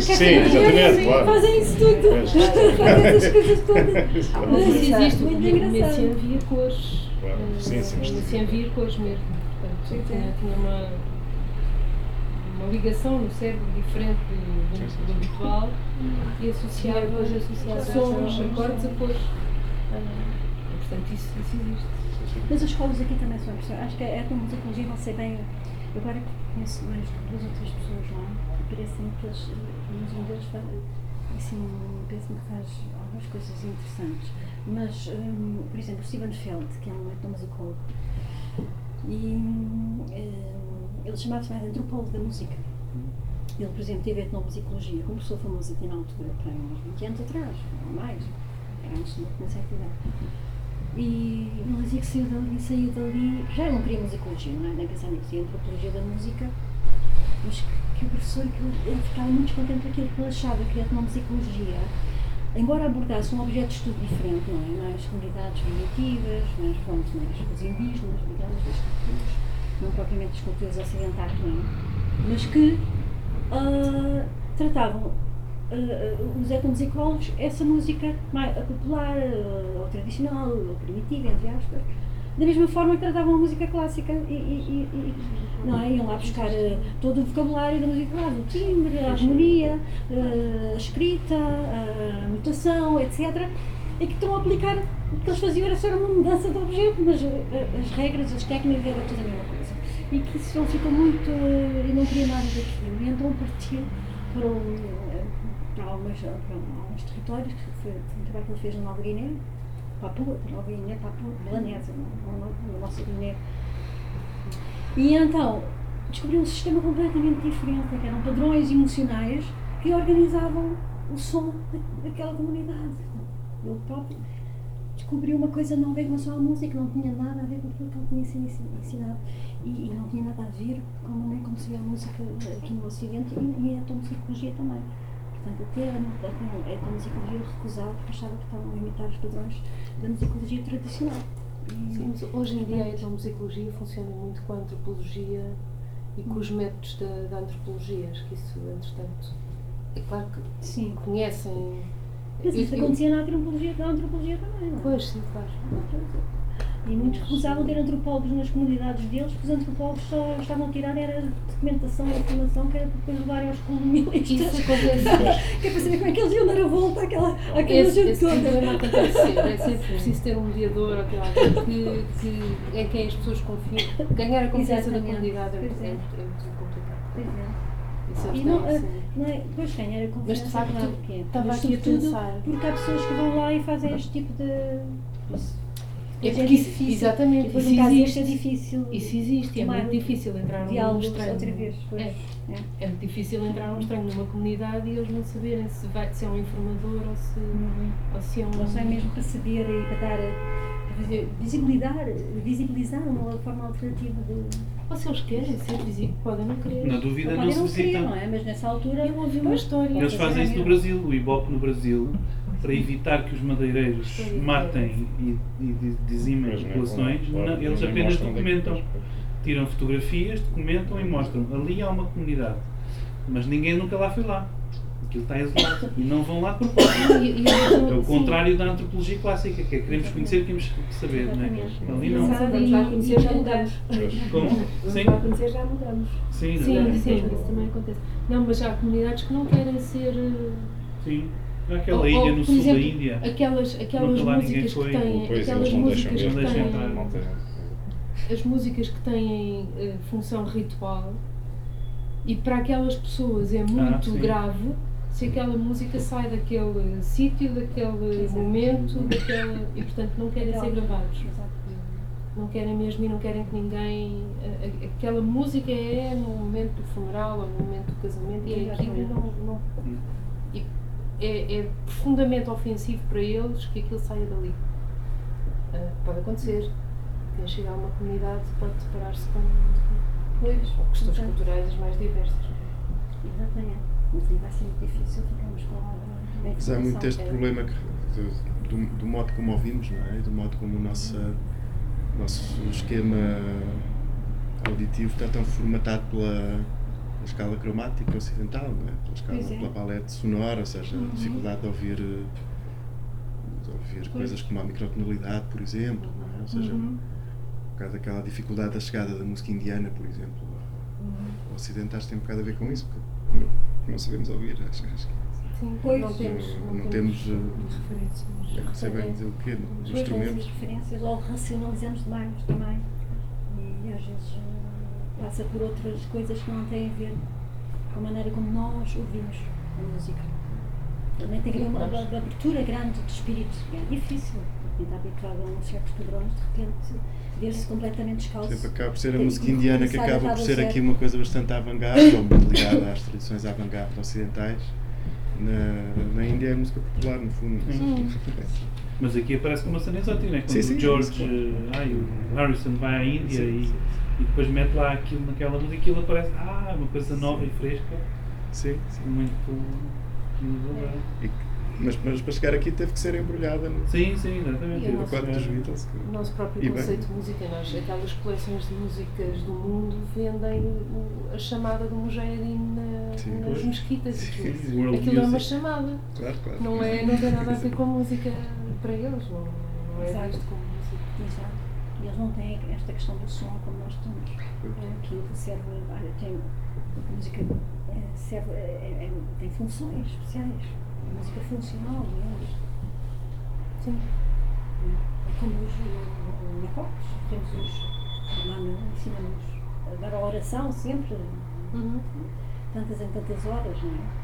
Sim, exatamente, claro. Fazem isso tudo. Fazem essas coisas (laughs) todas. Mas isso existe, Muito mas engraçado. se havia cores. Claro, eh, sim, sim, sim. Se havia cores mesmo. Portanto, tinha uma, uma ligação no cérebro diferente do, do, do habitual e associava sons, a- acordes a cores. Ah, portanto, isso, isso existe. Mas as escolas aqui também são impressionantes. Acho que a etnomusicologia não sei bem. Agora conheço mais duas ou três pessoas lá e parece-me que eles, mas um deles faz, assim, parece-me que faz algumas coisas interessantes. Mas, hum, por exemplo, o Steven Feld, que é um etnomusicólogo, e hum, ele chamava-se mais antropólogo da música. Ele, por exemplo, teve etnomusicologia, começou famoso aqui na altura, para uns 20 anos atrás, ou mais, era antes de uma certa idade. E ele dizia que saiu dali, saiu dali, já não queria musicologia, não é? nem pensar nisso, queria antropologia da música, mas que, que o professor, que ele, ficava muito descontente com aquilo que ele achava, que a etnomusicologia, embora abordasse um objeto de estudo diferente, não é? Mais comunidades primitivas, mais, pronto, mais os indígenas, ligados às culturas, não propriamente as culturas ocidentais, não é? Mas que ah, tratavam uh, os etnomusicólogos essa música mais popular, uh, ou tradicional, ou primitiva, entre aspas, da mesma forma que tratavam a música clássica e, e- e- e, não é? iam lá buscar uh, todo o vocabulário da música clássica, o timbre, a harmonia, uh, a escrita, a notação, etc. E que estão a aplicar, o que eles faziam era só uma mudança de objeto, mas uh, as regras, as técnicas eram tudo a mesma coisa. E que isso ele ficou muito, e não queria nada daquilo, e então partiu para o, para, algumas, para alguns territórios, que foi um trabalho que ele fez na Nova Guiné, Papua, Nova Guiné, Papua, Melanésia, na nossa Guiné. E então descobriu um sistema completamente diferente, que eram padrões emocionais que organizavam o som da- daquela comunidade. Ele próprio descobriu uma coisa nova em relação à música, não tinha nada a ver com aquilo que ele tinha sido ensi- ensinado e, e não tinha nada a ver com nem como se vê a música aqui no Ocidente e, e a etnomusicologia também. Portanto, até a, a, a recusava porque achava que estavam a imitar os padrões da musicologia tradicional. E- Sim, hoje em dia a etnomusicologia funciona muito com a antropologia e com os métodos da, da antropologia. Acho que isso, entretanto, é claro que Sim. conhecem. Mas isso acontecia na antropologia, na antropologia também, não é? Pois, sim, claro. E muitos recusavam ter antropólogos nas comunidades deles, porque os antropólogos só estavam a tirar era documentação informação que era para depois levarem aos colonialistas. Isso acontece. (laughs) que é para saber como é que eles iam dar a volta àquela, àquela Esse, gente esse toda. problema. É sempre preciso ter um mediador alguém que, que, em quem as pessoas confiam. Ganhar a confiança da Exatamente. comunidade é, é, é. é muito complicado. Pois é. Isso E não, ah, sim. não é, depois ganhar a confiança, de facto, claro que é. estava Mas, aqui a pensar. Porque há pessoas que vão lá e fazem este tipo de. É Depois porque isso- difícil. exatamente, depois isso caso existe. é difícil. Isso existe, é muito difícil entrar num estranho. outra vez. Pois. É. É. É muito difícil entrar num estranho numa comunidade e eles não saberem se, vai, se é um informador ou se, ou se é um. Não sei mesmo para saber e para dar. visibilizar, visibilizar uma forma alternativa de. Ou se eles querem ser visíveis, podem não querer. Na dúvida não se não querer, visita. não é? Mas nessa altura. Eu ouvi uma história. Eles fazem isso no. Brasil, o Ibope no Brasil, para evitar que os madeireiros matem e, e di- dizimem é populações, claro, não, eles apenas documentam. Tiram fotografias, documentam e mostram. Ali há uma comunidade. Mas ninguém nunca lá foi lá. Aquilo está isolado. E não vão lá por propósito. É o sim. contrário da antropologia clássica, que é queremos conhecer, queremos saber. Não é? Ali não. Vamos lá conhecer, já mudamos. Como? Vamos Sim, lá conhecer, já mudamos. sim, Sim, sim, isso também acontece. Não, mas há comunidades que não querem ser. eh, sim. Aquela ou- ilha ou, no sul exemplo, da Índia. Aquelas, aquelas Nunca lá ninguém músicas que têm. Pois, aquelas eles não deixam músicas que têm. as músicas que têm eh, função ritual e para aquelas pessoas é muito sim. grave se aquela música sai daquele sítio, daquele Exato. momento, daquela, e portanto não querem ser gravados. Exato. Não querem mesmo e não querem que ninguém. Aquela música é no momento do funeral ou no momento do casamento e é aquilo não. não e é, é profundamente ofensivo para eles que aquilo saia dali. Ah, pode acontecer. Quem chega a uma comunidade pode deparar-se com, Pois. com questões culturais mais diversas. Exatamente. Vai ser muito difícil, ficamos com alguma Mas há muito este informação. problema que, do, do, do modo como ouvimos, não é? Do modo como o nosso, nosso esquema auditivo está tão formatado pela, pela escala cromática ocidental, não é? Pela escala, é. pela palete sonora, ou seja, Uhum. a dificuldade de ouvir, de ouvir coisas como a microtonalidade, por exemplo, não é? Ou seja, Uhum. por causa daquela dificuldade da chegada da música indiana, por exemplo. Uhum. Ocidentais tem um bocado a ver com isso, porque não, não sabemos ouvir, acho, acho que Sim, Pois, não temos, não, não temos, eh, não sei bem dizer o quê, os instrumentos. referências ou racionalizamos demais também e às vezes eh, passa por outras coisas que não têm a ver com a maneira como nós ouvimos a música. Também tem que haver uma, uma abertura grande de espírito. É difícil. Está habituado a uns certos padrões, de repente, ver-se completamente descalço. Sempre acaba por ser a música indiana que acaba por ser aqui uma coisa bastante avant-garde, ou muito ligada às tradições avant-garde ocidentais. Na, na Índia é música popular, no fundo. Sim. Mas aqui aparece como uma cena exótica, né? Quando Sim, sim, o George, sim. ai, o Harrison vai à Índia Sim, e, sim. e depois mete lá aquilo naquela música e aquilo aparece, ah, uma coisa nova e fresca, Sim, sim. muito inovadora. E- mas, mas para chegar aqui teve que ser embrulhada no, Sim, sim, exatamente. O no nosso- quadro dos Beatles. que- O nosso próprio E bem. conceito de música, nós, aquelas coleções de músicas do mundo vendem o- a chamada do mujahideen na, Sim, nas pois. mesquitas. Sim, Aquilo, aquilo é uma chamada. Claro, claro. Não, é, não tem nada a ver com a música para eles, não, não é Exato. visto como música. Exato. E eles não têm esta questão do som como nós temos. É, Aquilo que serve, olha, tem, a música é, serve, é, é- tem funções especiais. A música funcional, aliás. Sim. É como os Copas, temos os. Lá no- ensinamos a dar a oração sempre, Uhum. tantas em tantas horas, não é?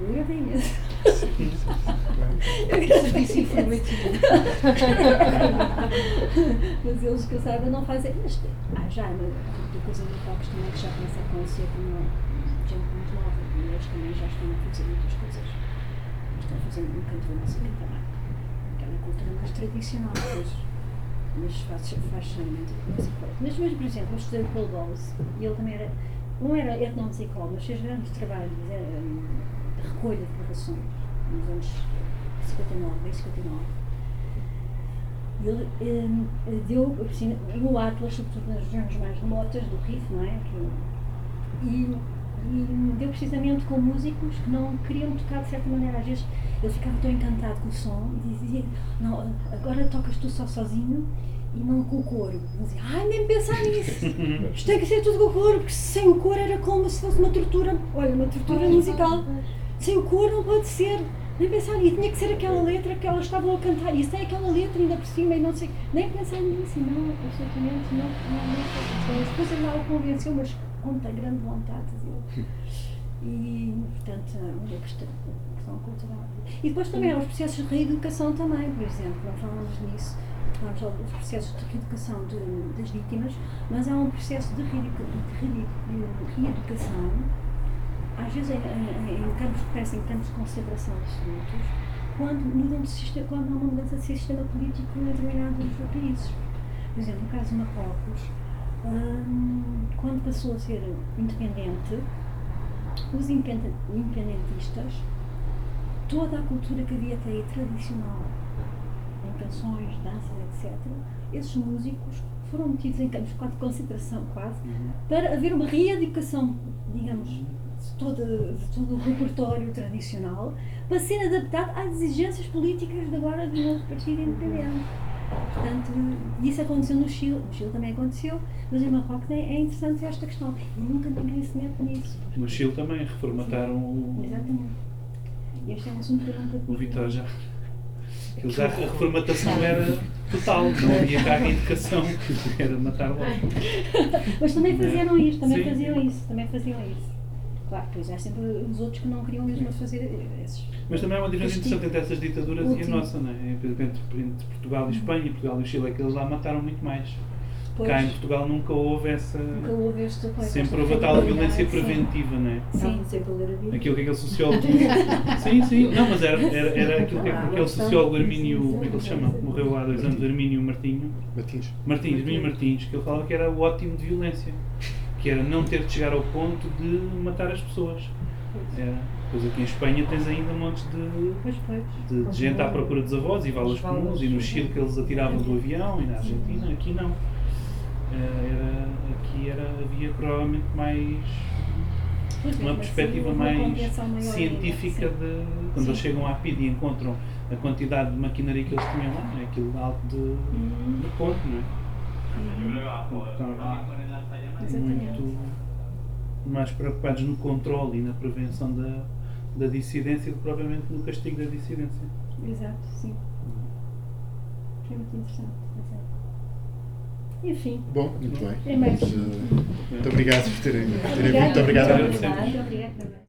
Eu gravei mesmo. Serviço informativo. mas eles que eu saiba não fazem. Mas há já uma uma coisa de palcos também que já começa a acontecer com uma gente e eles também já estão a fazer muitas coisas. Estão a fazer um canto da música também. Aquela cultura mais tradicional, pois. Mas faz, faz somente. Mas mesmo, por exemplo, eu estudei o Paul Bowles e ele também era. Não era etnomusicólogo, mas fez grandes trabalhos eh, de recolha de gravações nos anos 59, bem 59. E Ele eh, deu, assim, no Atlas, sobretudo nas regiões mais remotas do Rif, não é? Que- e, e deu precisamente com músicos que não queriam tocar de certa maneira. Às vezes ele ficava tão encantado com o som e dizia: Não, agora tocas tu só sozinho e não com o coro. Ele dizia: Ai, nem pensar nisso! (laughs) Isto tem que ser tudo com o coro, porque sem o coro era como se fosse uma tortura. Olha, uma tortura musical. Sem o coro não pode ser. Nem pensar nisso, tinha que ser aquela letra que elas estavam a cantar. E sem aquela letra ainda por cima e não sei. Nem pensar nisso, não, absolutamente não. não, não. Então, Depois ele lá o convenceu, mas com muita grande vontade dele. E, portanto, é questão, questão cultural. E depois também há os processos de reeducação também, por exemplo, não falamos nisso, falamos dos processos de reeducação de- das vítimas, mas há um processo de reeducação, às vezes em, em, em campos parecem campos de concentração absolutos, quando, mudam de quando há uma mudança de sistema político em determinados países. Por exemplo, no caso de Marrocos, hum, quando passou a ser independente, os independen- independentistas, toda a cultura que havia até aí tradicional, em canções, danças, etc., esses músicos foram metidos em campos de concentração, quase, para haver uma reeducação, digamos, de todo, de todo o repertório tradicional, para ser adaptado às exigências políticas de agora do novo partido independente. Portanto, isso aconteceu no Chile, no Chile também aconteceu, mas em Marrocos é, é interessante esta questão. E nunca ninguém se mete nisso. No Chile também reformataram o, Exatamente. Este é um assunto que eu nunca. o Vitor já. Aquilo já, a reformatação era total, não havia carga em educação, (laughs) era matar logo. Mas também faziam isso, também Sim. faziam isso, também faziam isso. Claro, pois há sempre os outros que não queriam mesmo fazer esses. Mas também há uma diferença Este interessante entre essas ditaduras e a último. nossa, não é? Entre, entre- Portugal e Espanha, Portugal e Chile, é que eles lá mataram muito mais. Pois, Cá em Portugal nunca houve essa. nunca houve este apoio. Sempre esta houve a tal violência sim. preventiva, não é? Sim, sempre a ler a Bíblia. Aquilo que aquele sociólogo. (laughs) sim, sim, não, mas era, era, era aquilo que aquele sociólogo Armínio. Como é que ele se chama? Morreu há dois anos, Armínio Martinho. Martins. Martins, Armínio Martins, que ele falava que era o ótimo de violência. Que era não ter de chegar ao ponto de matar as pessoas. Era. Pois aqui em Espanha tens ainda um monte de, Pois, pois. de, de gente à procura dos avós e valas comuns, e no Chile que eles atiravam do avião, e na Argentina, aqui não. Eh, Era, aqui era, havia provavelmente mais Pois uma perspectiva assim, mais científica de quando Sim. eles chegam à PID e encontram a quantidade de maquinaria que eles tinham lá, não é? aquilo alto de, Uhum. de ponto, não é? Então, muito mais preocupados no controle e na prevenção da, da dissidência do que propriamente no castigo da dissidência. Exato, sim. É muito interessante. Enfim. Bom, muito bem. É mais- Mas, eh, muito obrigado por terem, vindo. Muito obrigado. pela Obrigado.